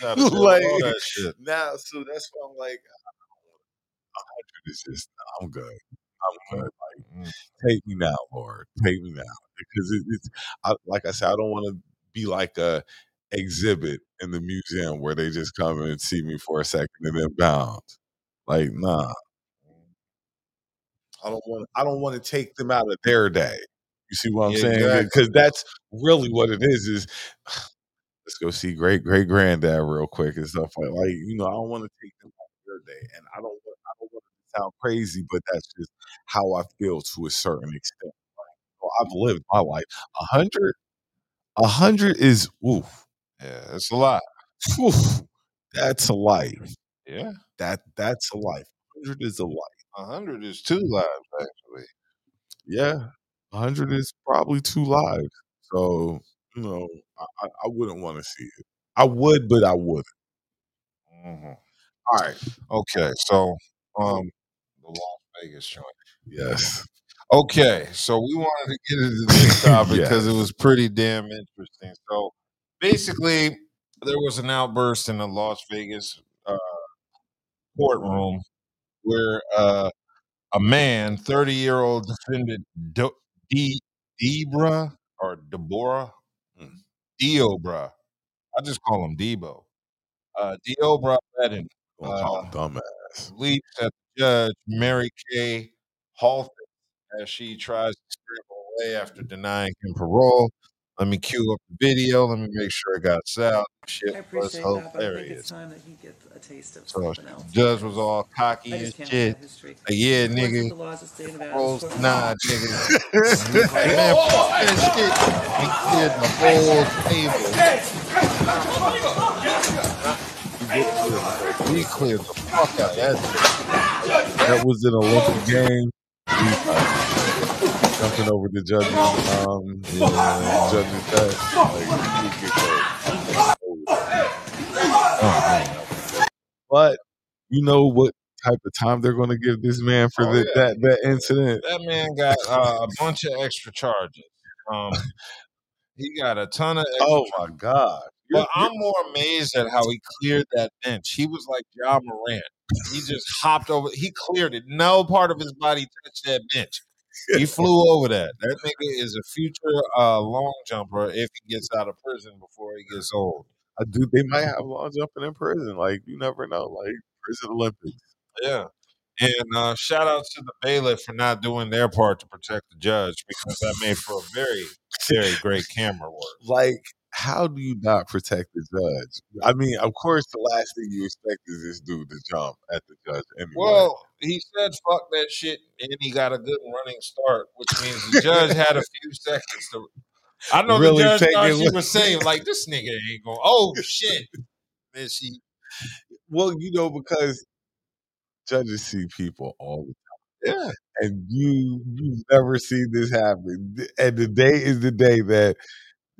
F: Deal with
G: like
F: all that shit.
G: now, so that's why I'm like, a hundred is just, I'm good. I'm good. Like,
F: Mm.
G: take me now, Lord. Take me now, because it, it's I, like I said, I don't want to be like a exhibit in the museum where they just come and see me for a second and then bounce. Like, nah. I don't want. I don't want to take them out of their day. You see what I'm
F: Yeah,
G: saying?
F: exactly.
G: Because that's really what it is. Is let's go see great great granddad real quick and stuff like like you know. I don't want to take them out of their day, and I don't. want- I don't want to sound crazy, but that's just how I feel to a certain extent. Like, well, I've lived my life. A hundred. A hundred is oof.
F: Yeah, it's a lot.
G: Oof, that's a life.
F: Yeah.
G: That that's a life. Hundred is a life.
F: A hundred is two lives, actually.
G: Yeah, a hundred is probably two lives. So you know, I, I, wouldn't want to see it. I would, but I wouldn't.
F: Mhm.
G: All right.
F: Okay, so um, the Las Vegas joint.
G: Yes.
F: Okay, so we wanted to get into this topic because it was pretty damn interesting. So basically, there was an outburst in the Las Vegas uh, courtroom where uh, a man, 30 year old defendant Do- D- Debra or Deborah,
G: Hmm.
F: Diobra, I just call him Debo. Uh, Deobra Redden uh,
G: dumbass.
F: leaps at the judge, Mary Kay Halton, as she tries to scramble away after denying him parole. Let me cue up the video. Let me make sure it got sound. Shit
H: I
F: was
H: appreciate that, but I think
F: hilarious.
H: it's time that he gets a taste of
F: So
H: something else.
F: judge was all cocky
H: I
F: and
H: just can't
F: shit.
H: with that history.
F: Like, yeah, nigga.
H: The laws of the state of Nevada.
F: Rolls,
H: is
F: nah, nigga. Like, man, fuck that shit. He cleared the whole table. He cleared the fuck out of that.
G: That was an Olympic game. Jumping over the judges, um, judges that. Like, he get that. But you know what type of time they're going to give this man for
F: Oh,
G: the,
F: yeah.
G: that that incident?
F: That man got uh, a bunch of extra charges. Um, he got a ton of extra
G: Oh my God!
F: But I'm more amazed at how he cleared that bench. He was like Ja Morant. He just hopped over. He cleared it. No part of his body touched that bench. He flew over that. That nigga is a future uh, long jumper if he gets out of prison before he gets old.
G: I do. They might have long jumping in prison. Like you never know. Like prison Olympics.
F: Yeah. And uh, shout out to the bailiff for not doing their part to protect the judge because that made for a very, very great camera work.
G: Like, how do you not protect the judge? I mean, of course, the last thing you expect is this dude to jump at the judge anyway.
F: Well, he said fuck that shit and he got a good running start, which means the judge had a few seconds to. I know
G: Really
F: the judge thought she was saying, like, this nigga ain't going, oh shit. And she,
G: well, you know, because judges see people all the time.
F: yeah.
G: and you you've never seen this happen. And the day is the day that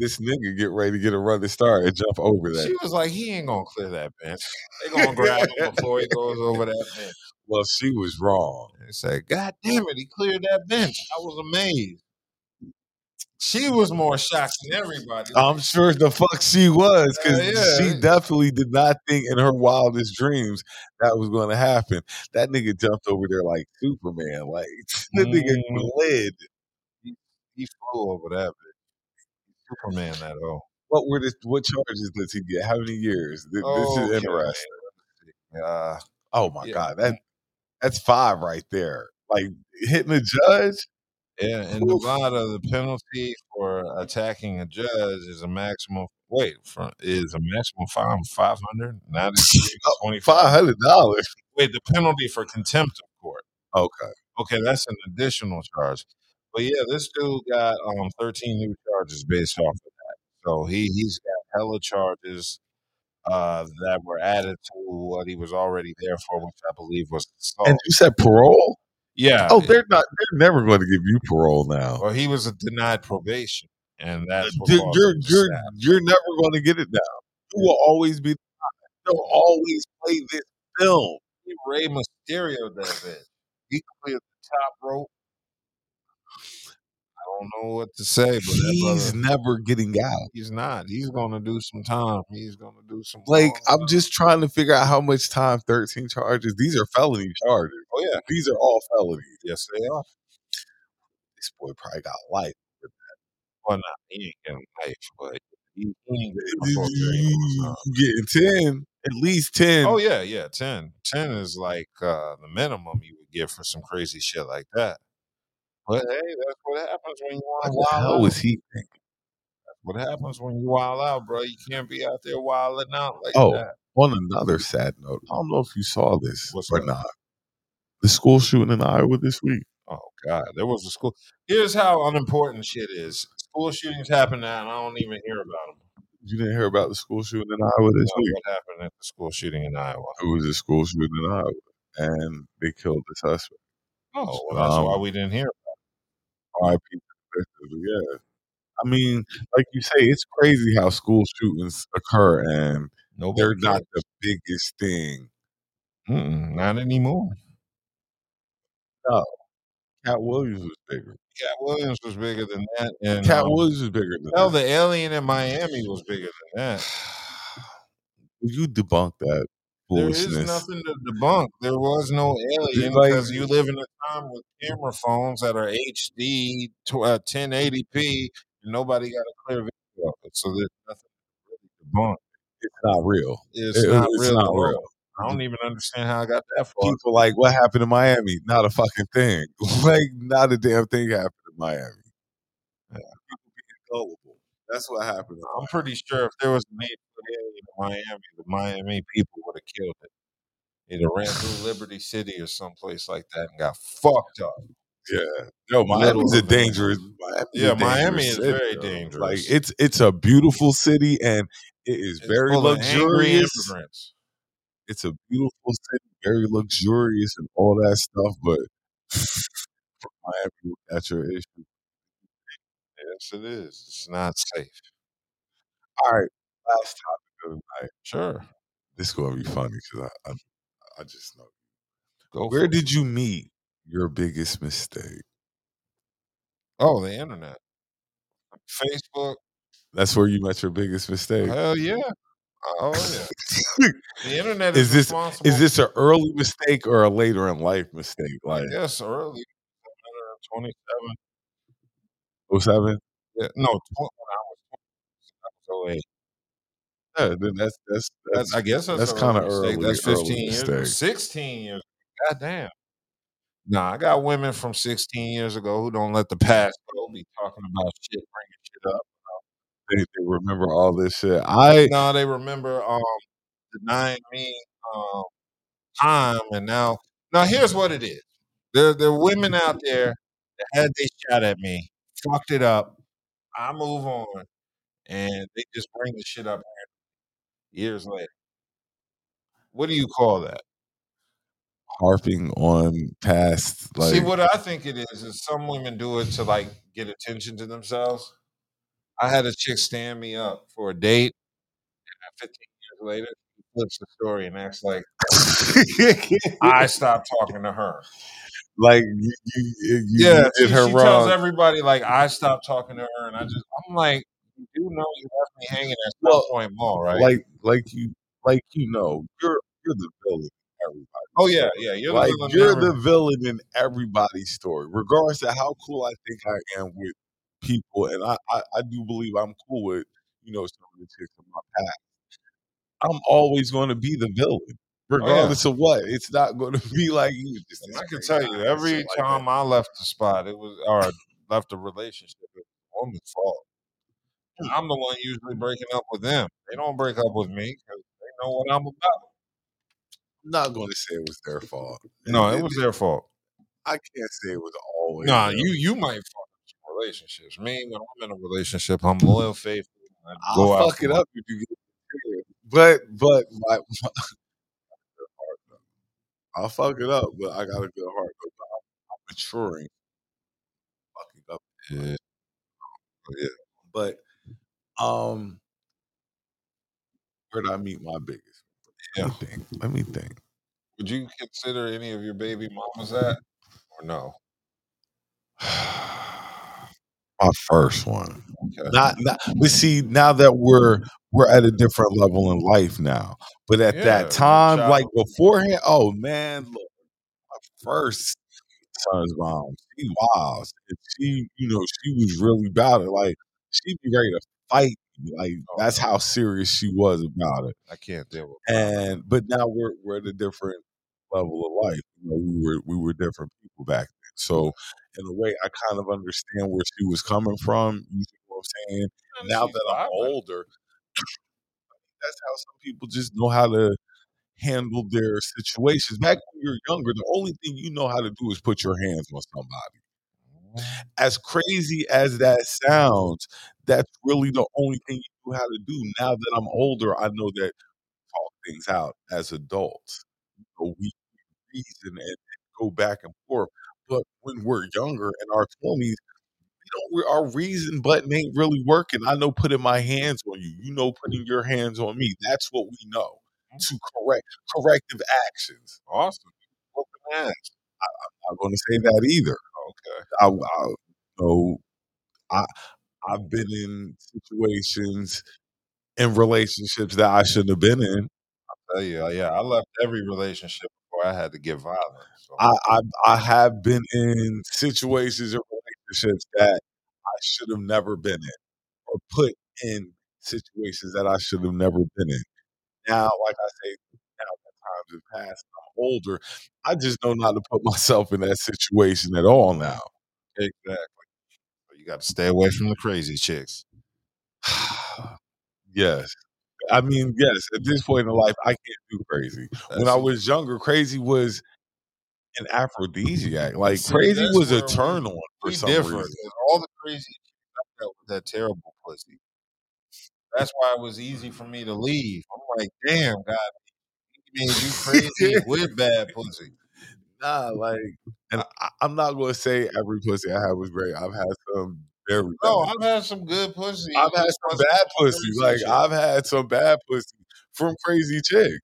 G: this nigga get ready to get a running start and jump over that.
F: She was like, he ain't gonna clear that bench. They gonna grab him before he goes over that bench.
G: Well, she was wrong.
F: And said, God damn it, he cleared that bench. I was amazed. She was more shocked than everybody.
G: I'm sure the fuck she was because
F: Uh, yeah.
G: she definitely did not think in her wildest dreams that was going to happen. That nigga jumped over there like Superman. Like the nigga
F: Mm.
G: glid.
F: he, he flew over that bitch. Superman that hoe.
G: What were the what charges does he get? How many years? Th- This is interesting.
F: Uh,
G: Oh my
F: Yeah.
G: god, that that's five right there. Like hitting a judge.
F: yeah, in
G: Oof.
F: Nevada, the penalty for attacking a judge is a maximum. Wait, for, is a maximum fine of five hundred, not twenty
G: Five
F: five.
G: dollars.
F: Wait, the penalty for contempt of court.
G: Okay.
F: Okay, that's an additional charge. But yeah, this dude got um 13 new charges based off of that. So he he's got hella charges uh, that were added to what he was already there for, which I believe was assault.
G: And you said parole?
F: yeah.
G: Oh, they're not. They're never going to give you parole now.
F: well, he was denied probation, and that's what
G: You're you're you're, you're never going to get it now. You will always be. They'll always play this film.
F: Rey Mysterio that. He cleared the top rope. I don't know what to say, but
G: He's
F: brother,
G: never getting out.
F: he's not. He's gonna do some time. He's gonna do some
G: Like I'm
F: time.
G: just trying to figure out how much time 13 charges. These are felony charges.
F: Oh yeah,
G: These are all felonies.
F: yes they are.
G: This boy probably got life.
F: Well, not he ain't getting life, but he, getting no torture anymore,
G: You getting 10, at least 10.
F: Oh yeah, yeah. 10. 10 is like uh, the minimum you would get for some crazy shit like that. But hey, that's what happens when you want
G: What
F: to
G: the
F: wild
G: hell
F: out.
G: was he thinking?
F: What happens when you wild out, bro? You can't be out there wilding out like
G: Oh,
F: that.
G: on another sad note, I don't know if you saw this
F: What's
G: or
F: that?
G: not. The school shooting in Iowa this week.
F: Oh God, there was a school. Here's how unimportant shit is. School shootings happen now, and I don't even hear about them.
G: You didn't hear about the school shooting in Iowa this week.
F: what happened at the school shooting in Iowa?
G: It was a school shooting in Iowa, and they killed the suspect.
F: Oh, well, that's why
G: Um,
F: we didn't hear.
G: RIP to the victims, Yeah, I mean, like you say, it's crazy how school shootings occur, and
F: Nobody
G: they're not the biggest thing.
F: Mm-mm, not anymore.
G: No, Katt Williams was bigger.
F: Katt Williams was bigger than that, and
G: Katt
F: um,
G: Williams was bigger than
F: hell,
G: that.
F: the alien in Miami was bigger than that.
G: you debunk that
F: There is nothing to debunk. There was no alien
G: like-
F: because you live in a time with camera phones that are HD, tw- uh, 1080p, and nobody got a clear video of it. So there's nothing to really debunk.
G: It's not real.
F: It's
G: It-
F: not
G: it's
F: real.
G: not real.
F: I don't even understand how I got that far.
G: People like, what happened in Miami? Not a fucking thing. like, not a damn thing happened in Miami. People being gullible. That's what happened. Oh.
F: I'm pretty sure if there was an eight foot alien in Miami, the Miami people would have killed it. It ran through Liberty City or someplace like that and got fucked up.
G: Yeah. Yo, Miami's a dangerous. Miami's
F: Yeah,
G: a
F: Miami is
G: city,
F: very
G: yo.
F: dangerous.
G: Like it's it's a beautiful city and it is
F: It's
G: very
F: full of angry
G: luxurious. It's a beautiful city, very luxurious and all that stuff. But Miami, that's your issue.
F: Yes, it is. It's not safe.
G: All right, last topic of the night.
F: Sure.
G: This is gonna be funny because I, I I just know.
F: Go
G: Where
F: for it.
G: did you meet your biggest mistake?
F: Oh, the internet. Facebook.
G: That's where you met your biggest mistake.
F: Hell yeah. Oh yeah. The internet is,
G: is this
F: responsible.
G: is this an early mistake or a later in life mistake? Like
F: Yes, early. Twenty seven.
G: 07?
F: Yeah, no, when I was twenty. I 08.
G: Yeah, then that's that's
F: That's, I guess that's,
G: that's
F: early mistake.
G: early-
F: That's
G: early
F: fifteen years. ago.
G: mistake.
F: Sixteen years. God damn. Nah, I got women from sixteen years ago who don't let the past go. Be talking about shit, bringing shit up.
G: they, they remember all this shit. I
F: No, they remember um denying me um time, and now now here's what it is. There there are women out there that had they shot at me, fucked it up. I move on, and they just bring the shit up years later. What do you call that?
G: harping on past like
F: See, what I think it is is some women do it to like get attention to themselves. I had a chick stand me up for a date, and 15 years later, flips the story and acts like I stopped talking to her.
G: like you you, you
F: Yeah,
G: did
F: she,
G: her
F: she
G: wrong.
F: tells everybody like I stopped talking to her, and I just I'm like, you do know you left me hanging at
G: Well,
F: Point Mall, right?
G: Like like you like you know you're you're the villain. in everybody's
F: oh yeah, yeah, you're
G: like
F: the villain
G: you're the villain in everybody's story, regardless of how cool I think I am with people, and I I, I do believe I'm cool with you know some of the chicks in my past. I'm always going to be the villain, oh, regardless of what. It's not going to be like you.
F: I can tell you, every
G: shit like
F: time I left the spot, it was or left a relationship, it was a woman's fault. Hmm. I'm the one usually breaking up with them. They don't break up with me because they know what I'm about.
G: I'm not going to say it was their fault.
F: No,
G: And
F: it was their fault.
G: I can't say it was always.
F: Nah, you you might fuck up relationships. Me, when I'm in a relationship, I'm loyal, faithful. I
G: I'll
F: go out
G: fuck it up if you get but but my, I'll fuck it up, but I got a good heart. But I'm, I'm maturing. Fucking up.
F: Yeah. Yeah.
G: But um where did I meet my biggest? Let me think. Let me think.
F: Would you consider any of your baby mamas that, or no?
G: My first one.
F: Okay.
G: Not, not but see, now that we're we're at a different level in life now. But at
F: Yeah,
G: that time,
F: child.
G: like beforehand, oh man, look, my first son's mom, she was. And she, you know, she was really about it. Like she'd be ready to fight. Like
F: Oh,
G: that's how serious she was about it.
F: I can't deal with.
G: And but now we're we're at a different level of life. You know, we were we were different people back then. So in a way, I kind of understand where she was coming from. You see what I'm saying? Oh,
F: now
G: that I'm older, that's how some people just know how to handle their situations. Back when you're younger, the only thing you know how to do is put your hands on somebody. Oh. As crazy as that sounds, that's really the only thing you know how to do. Now that I'm older, I know that talk things out as adults. So we reason and, go back and forth. But when we're younger in our twenties, you know, our reason button ain't really working. I know putting my hands on you. You know, putting your hands on me. That's what we know mm-hmm. to correct corrective actions.
F: Awesome. Ass.
G: I'm not going to say that either.
F: Okay.
G: I, I so I I've been in situations in relationships that I shouldn't have been in.
F: I tell you, yeah, I left every relationship I had to get violent. So.
G: I, I I have been in situations or relationships that I should have never been in, or put in situations that I should have never been in. Now, like I say, now that times have passed, I'm older. I just know not to put myself in that situation at all now.
F: Exactly. You got to stay away from the crazy chicks.
G: yes. I mean, yes, at this point in life, I can't do crazy. when I was younger, crazy was an aphrodisiac. Like
F: See,
G: crazy was a turn on for some
F: different.
G: reason.
F: All the crazy I that terrible pussy. That's why it was easy for me to leave. I'm like, damn, God, he made you crazy with bad pussy.
G: Nah, like, and I, I'm not going to say every pussy I had was great. I've had some
F: No, I've had some good pussy.
G: I've had some bad pussy. Like. I've had some bad pussy from crazy chicks.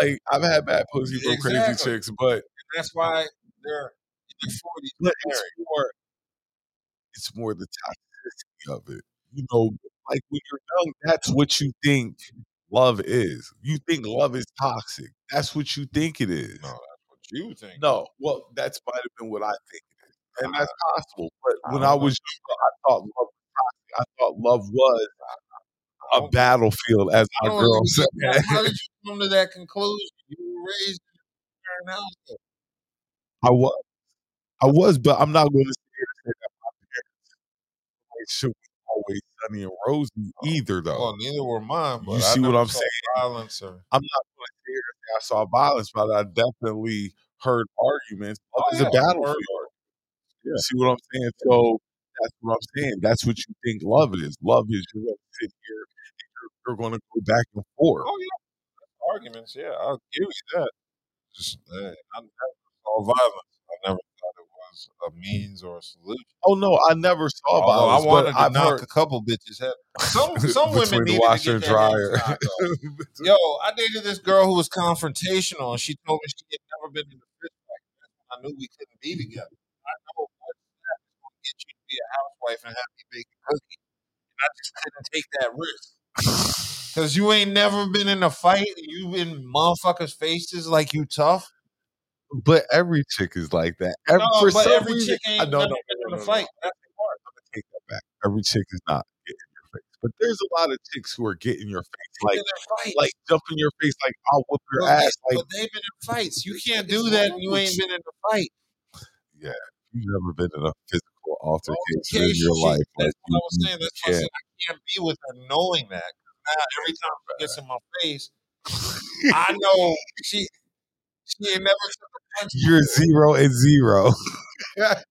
G: Like I've had bad pussy from crazy chicks, but
F: That's why they're in their 40s.
G: it's more it's more the toxicity of it. You know, like when you're young, that's what you think love is. You think love is toxic. That's what you think it is.
F: No, that's what you think.
G: No, well, that's might have been what I think and that's possible. But when I
F: uh-huh.
G: was younger, I thought love was toxic. I thought love was a battlefield, as my girl said.
F: How did you come to that conclusion? You were raised in a house.
G: I was, I was, but I'm not going to say that my parents' relationship always sunny and rosy oh, either, though.
F: Well, neither were mine. But
G: You see what I'm saying?
F: Violence or
G: I'm not going to say I saw violence, but I definitely heard arguments. Love
F: Oh,
G: is
F: yeah,
G: a battlefield. You see what I'm saying? So that's what I'm saying. That's what you think love is. Love is you're going to sit here and you're, you're going to go back and forth.
F: Oh yeah, arguments. Yeah, I'll give you that. Just uh, I never saw violence. I never thought it was a means or a solution.
G: Oh no, I never saw
F: Although
G: violence.
F: I wanted to
G: I've
F: knock
G: heard
F: a couple bitches head. Some some women
G: washer
F: to get their
G: dryer.
F: Yo, I dated this girl who was confrontational, and she told me she had never been in a fist fight. I knew we couldn't be together. Be a housewife and have me baking cookies, I just couldn't take that risk. Cause you ain't never been in a fight. and You in motherfuckers' faces like you tough.
G: But every chick is like that. Every,
F: no, but every
G: reason,
F: chick
G: I
F: ain't
G: no,
F: never
G: no,
F: been
G: no,
F: in
G: no,
F: fight. That's the part.
G: I'm gonna take that back. Every chick is not getting your face, but there's a lot of chicks who are getting your face,
F: Like
G: like
F: in their
G: like jump your face, like I'll whoop your
F: but, they,
G: ass. Like
F: but they've been in fights. You can't do that and you ain't been in a fight.
G: yeah, you've never been in a physical altercation in your life. Like
F: That's what I was saying. That's why I said I can't be with her knowing that. Now every time she gets in my face, I know she She ain't never took a punch.
G: You're zero and zero.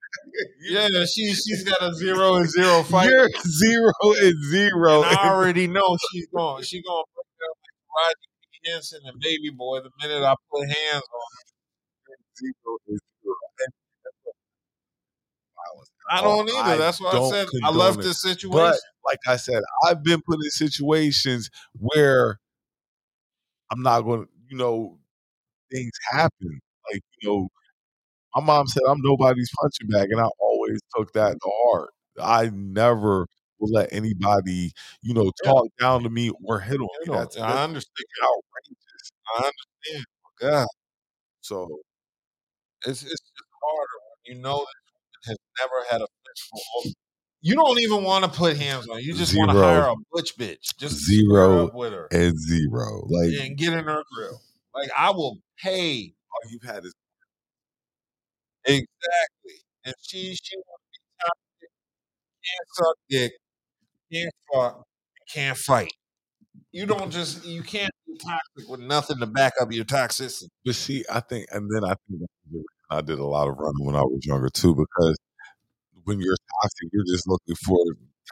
F: Yeah, she she's got a zero and zero fight.
G: You're zero and zero.
F: And I already know she's going. She going to break up like Taraji P. Henson and Baby Boy the minute I put hands on her.
G: zero and zero. And that's what violence.
F: I oh, don't either.
G: I
F: That's why I said I
G: it.
F: this situation.
G: But like I said, I've been put in situations where I'm not going to, you know, things happen. Like, you know, my mom said I'm nobody's punching bag, and I always took that to heart. I never will let anybody, you know,
F: Yeah.
G: talk down to me or hit on me. That's,
F: I understand.
G: outrageous.
F: I understand. Oh, God,
G: So
F: it's it's just harder when you know that has never had a fistful. You don't even want to put hands on. You just want to hire a butch bitch. Just
G: Zero
F: with her
G: and zero. Like
F: and get in her grill. Like I will pay
G: all you've had is
F: exactly. And she she want to be toxic, can't suck dick, can't fuck, can't fight. You don't just you can't be toxic with nothing to back up your toxicity.
G: But see, I think, and then I think that's the reason I did a lot of running when I was younger too, because when you're toxic, you're just looking for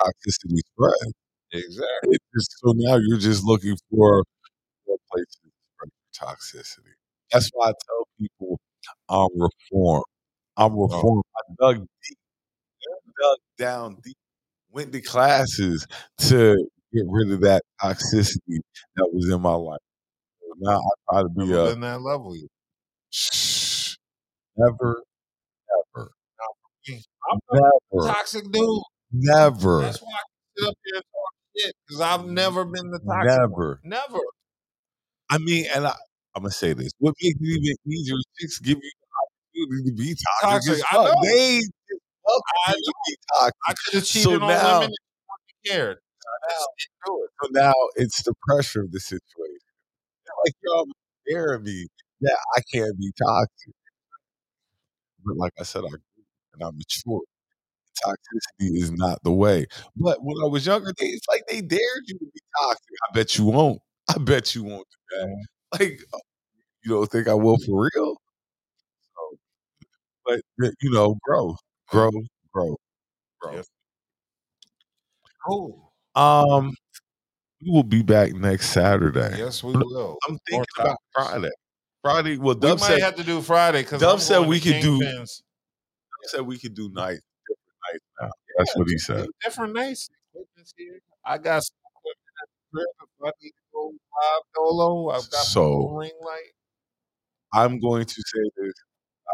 G: toxicity spread.
F: Exactly.
G: Just, so now you're just looking for more places to spread your toxicity. That's why I tell people I'm reformed. I'm oh. reformed. I dug deep, dug down deep, went to classes to get rid of that toxicity that was in my life. So now I try to be
F: Never
G: a
F: been that level yet.
G: Never, never,
F: mm, I'm
G: never,
F: toxic dude.
G: never,
F: That's why I can sit up here and talk shit because I've mm, never been the toxic. one.
G: never.
F: Never.
G: I mean, and I, I'm gonna say this: what makes it even easier is chicks give you the opportunity to be toxic.
F: Toxic, I know.
G: They
F: I
G: you be toxic.
F: I could have
G: So
F: cheated on
G: now-
F: women cared. I just didn't do it.
G: So now it's the pressure of the situation. Like y'all scaring me that I can't be toxic. But like I said, I grew and I matured. Toxicity is not the way. But when I was younger, they, it's like they dared you to be toxic. I bet you won't. I bet you won't do that. Like, uh, you don't think I will for real? So, but you know, grow, grow, grow, grow.
F: Yes. Oh,
G: Um, we will be back next Saturday.
F: yes, we will.
G: I'm thinking about. Friday. Friday. Well,
F: We
G: Dub
F: might
G: said
F: have to do Friday because
G: Dub said we could do-
F: Kingpins.
G: said we could do nights, different nights now. That's what he said.
F: Different nights. I got some equipment at the crib if I go live solo. I've got
G: So-
F: ring light.
G: I'm going to say this.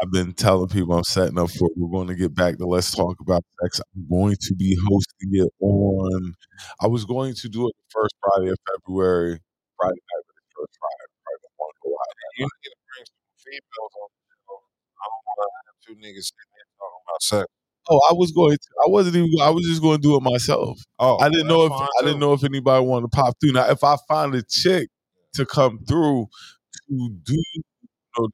G: I've been telling people I'm setting up for. We're going to get back to let's talk about sex. I'm going to be hosting it on. I was going to do it the first Friday of February. Friday night, but it's first Friday. Friday the one go out.
F: You uh-huh. need to bring some females on the show. I don't want to have two niggas sitting there talking about sex.
G: Oh, I was going to. I wasn't even. I was just going to do it myself.
F: Oh,
G: I didn't know if I didn't know if anybody wanted to pop through. Now, if I find a chick to come through to do, you know,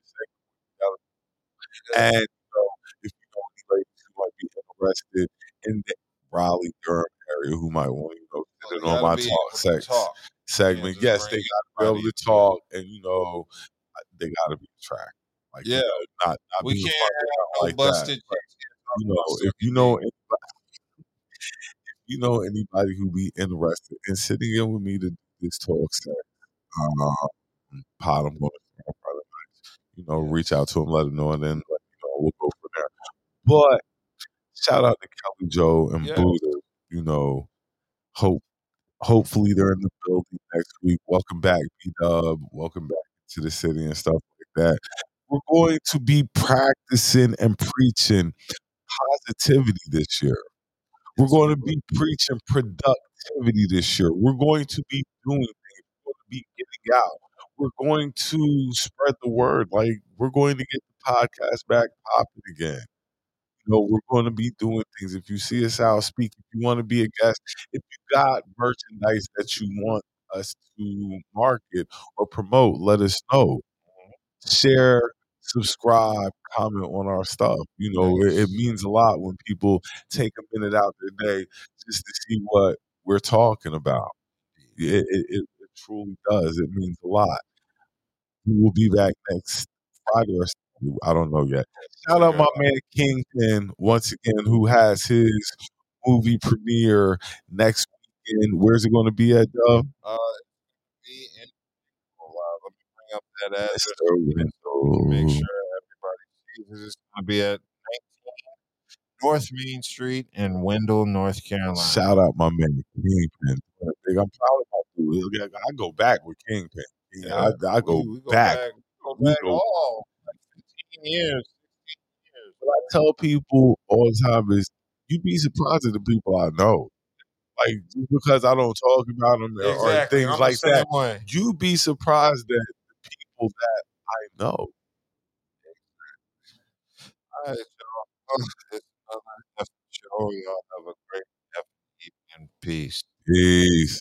G: and you know, if you know any ladies who might be interested in the Raleigh Durham area who might want to, you know,
F: Well,
G: sit in
F: you
G: on my talk sex
F: talk.
G: segment. Yes, they got to be able to talk, and you know, they got to be attractive. Like, you
F: Yeah.
G: know, not not
F: We can't have
G: like
F: busted
G: that. You know, if you know anybody, if you know anybody who be interested in sitting in with me to do this talk sex, um, pod, I'm going to. You know, reach out to them, let them know, and then let you know we'll go from there. But shout out to Kelli Jo and
F: Yeah.
G: Budha. You know, hope hopefully they're in the building next week. Welcome back, B Dub. Welcome back to the city and stuff like that. We're going to be practicing and preaching positivity this year. We're going to be preaching productivity this year. We're going to be doing things. We're going to be getting out. We're going to spread the word. Like we're going to get the podcast back popping again. You know, we're going to be doing things. If you see us out speak, if you want to be a guest, if you got merchandise that you want us to market or promote, let us know. Mm-hmm. Share, subscribe, comment on our stuff. You know, it, it means a lot when people take a minute out their day just to see what we're talking about. It, it, it, it truly does. It means a lot. We will be back next Friday or Saturday. I don't know yet. Shout out my man Kingpin once again, who has his movie premiere next weekend. Where's it going to be at, Dub?
F: Uh, be in, uh, let me bring up that address.
G: Window.
F: Make sure everybody sees it. It's going to be at 19 North Main Street in Wendell, North Carolina.
G: Shout out my man Kingpin. Big, I'm proud of my dude. I go back with Kingpin.
F: Yeah,
G: I, I go,
F: we, we go
G: back.
F: back, go
G: We
F: back
G: go-
F: all like 15 years. 16 years.
G: What I tell people all the time is, you'd be surprised at the people I know. Like just because I don't talk about them or, or things like that,
F: way.
G: you'd be surprised at the people that I know.
F: All right, y'all. It's another episode show. Y'all have a great evening. Peace.
G: Peace.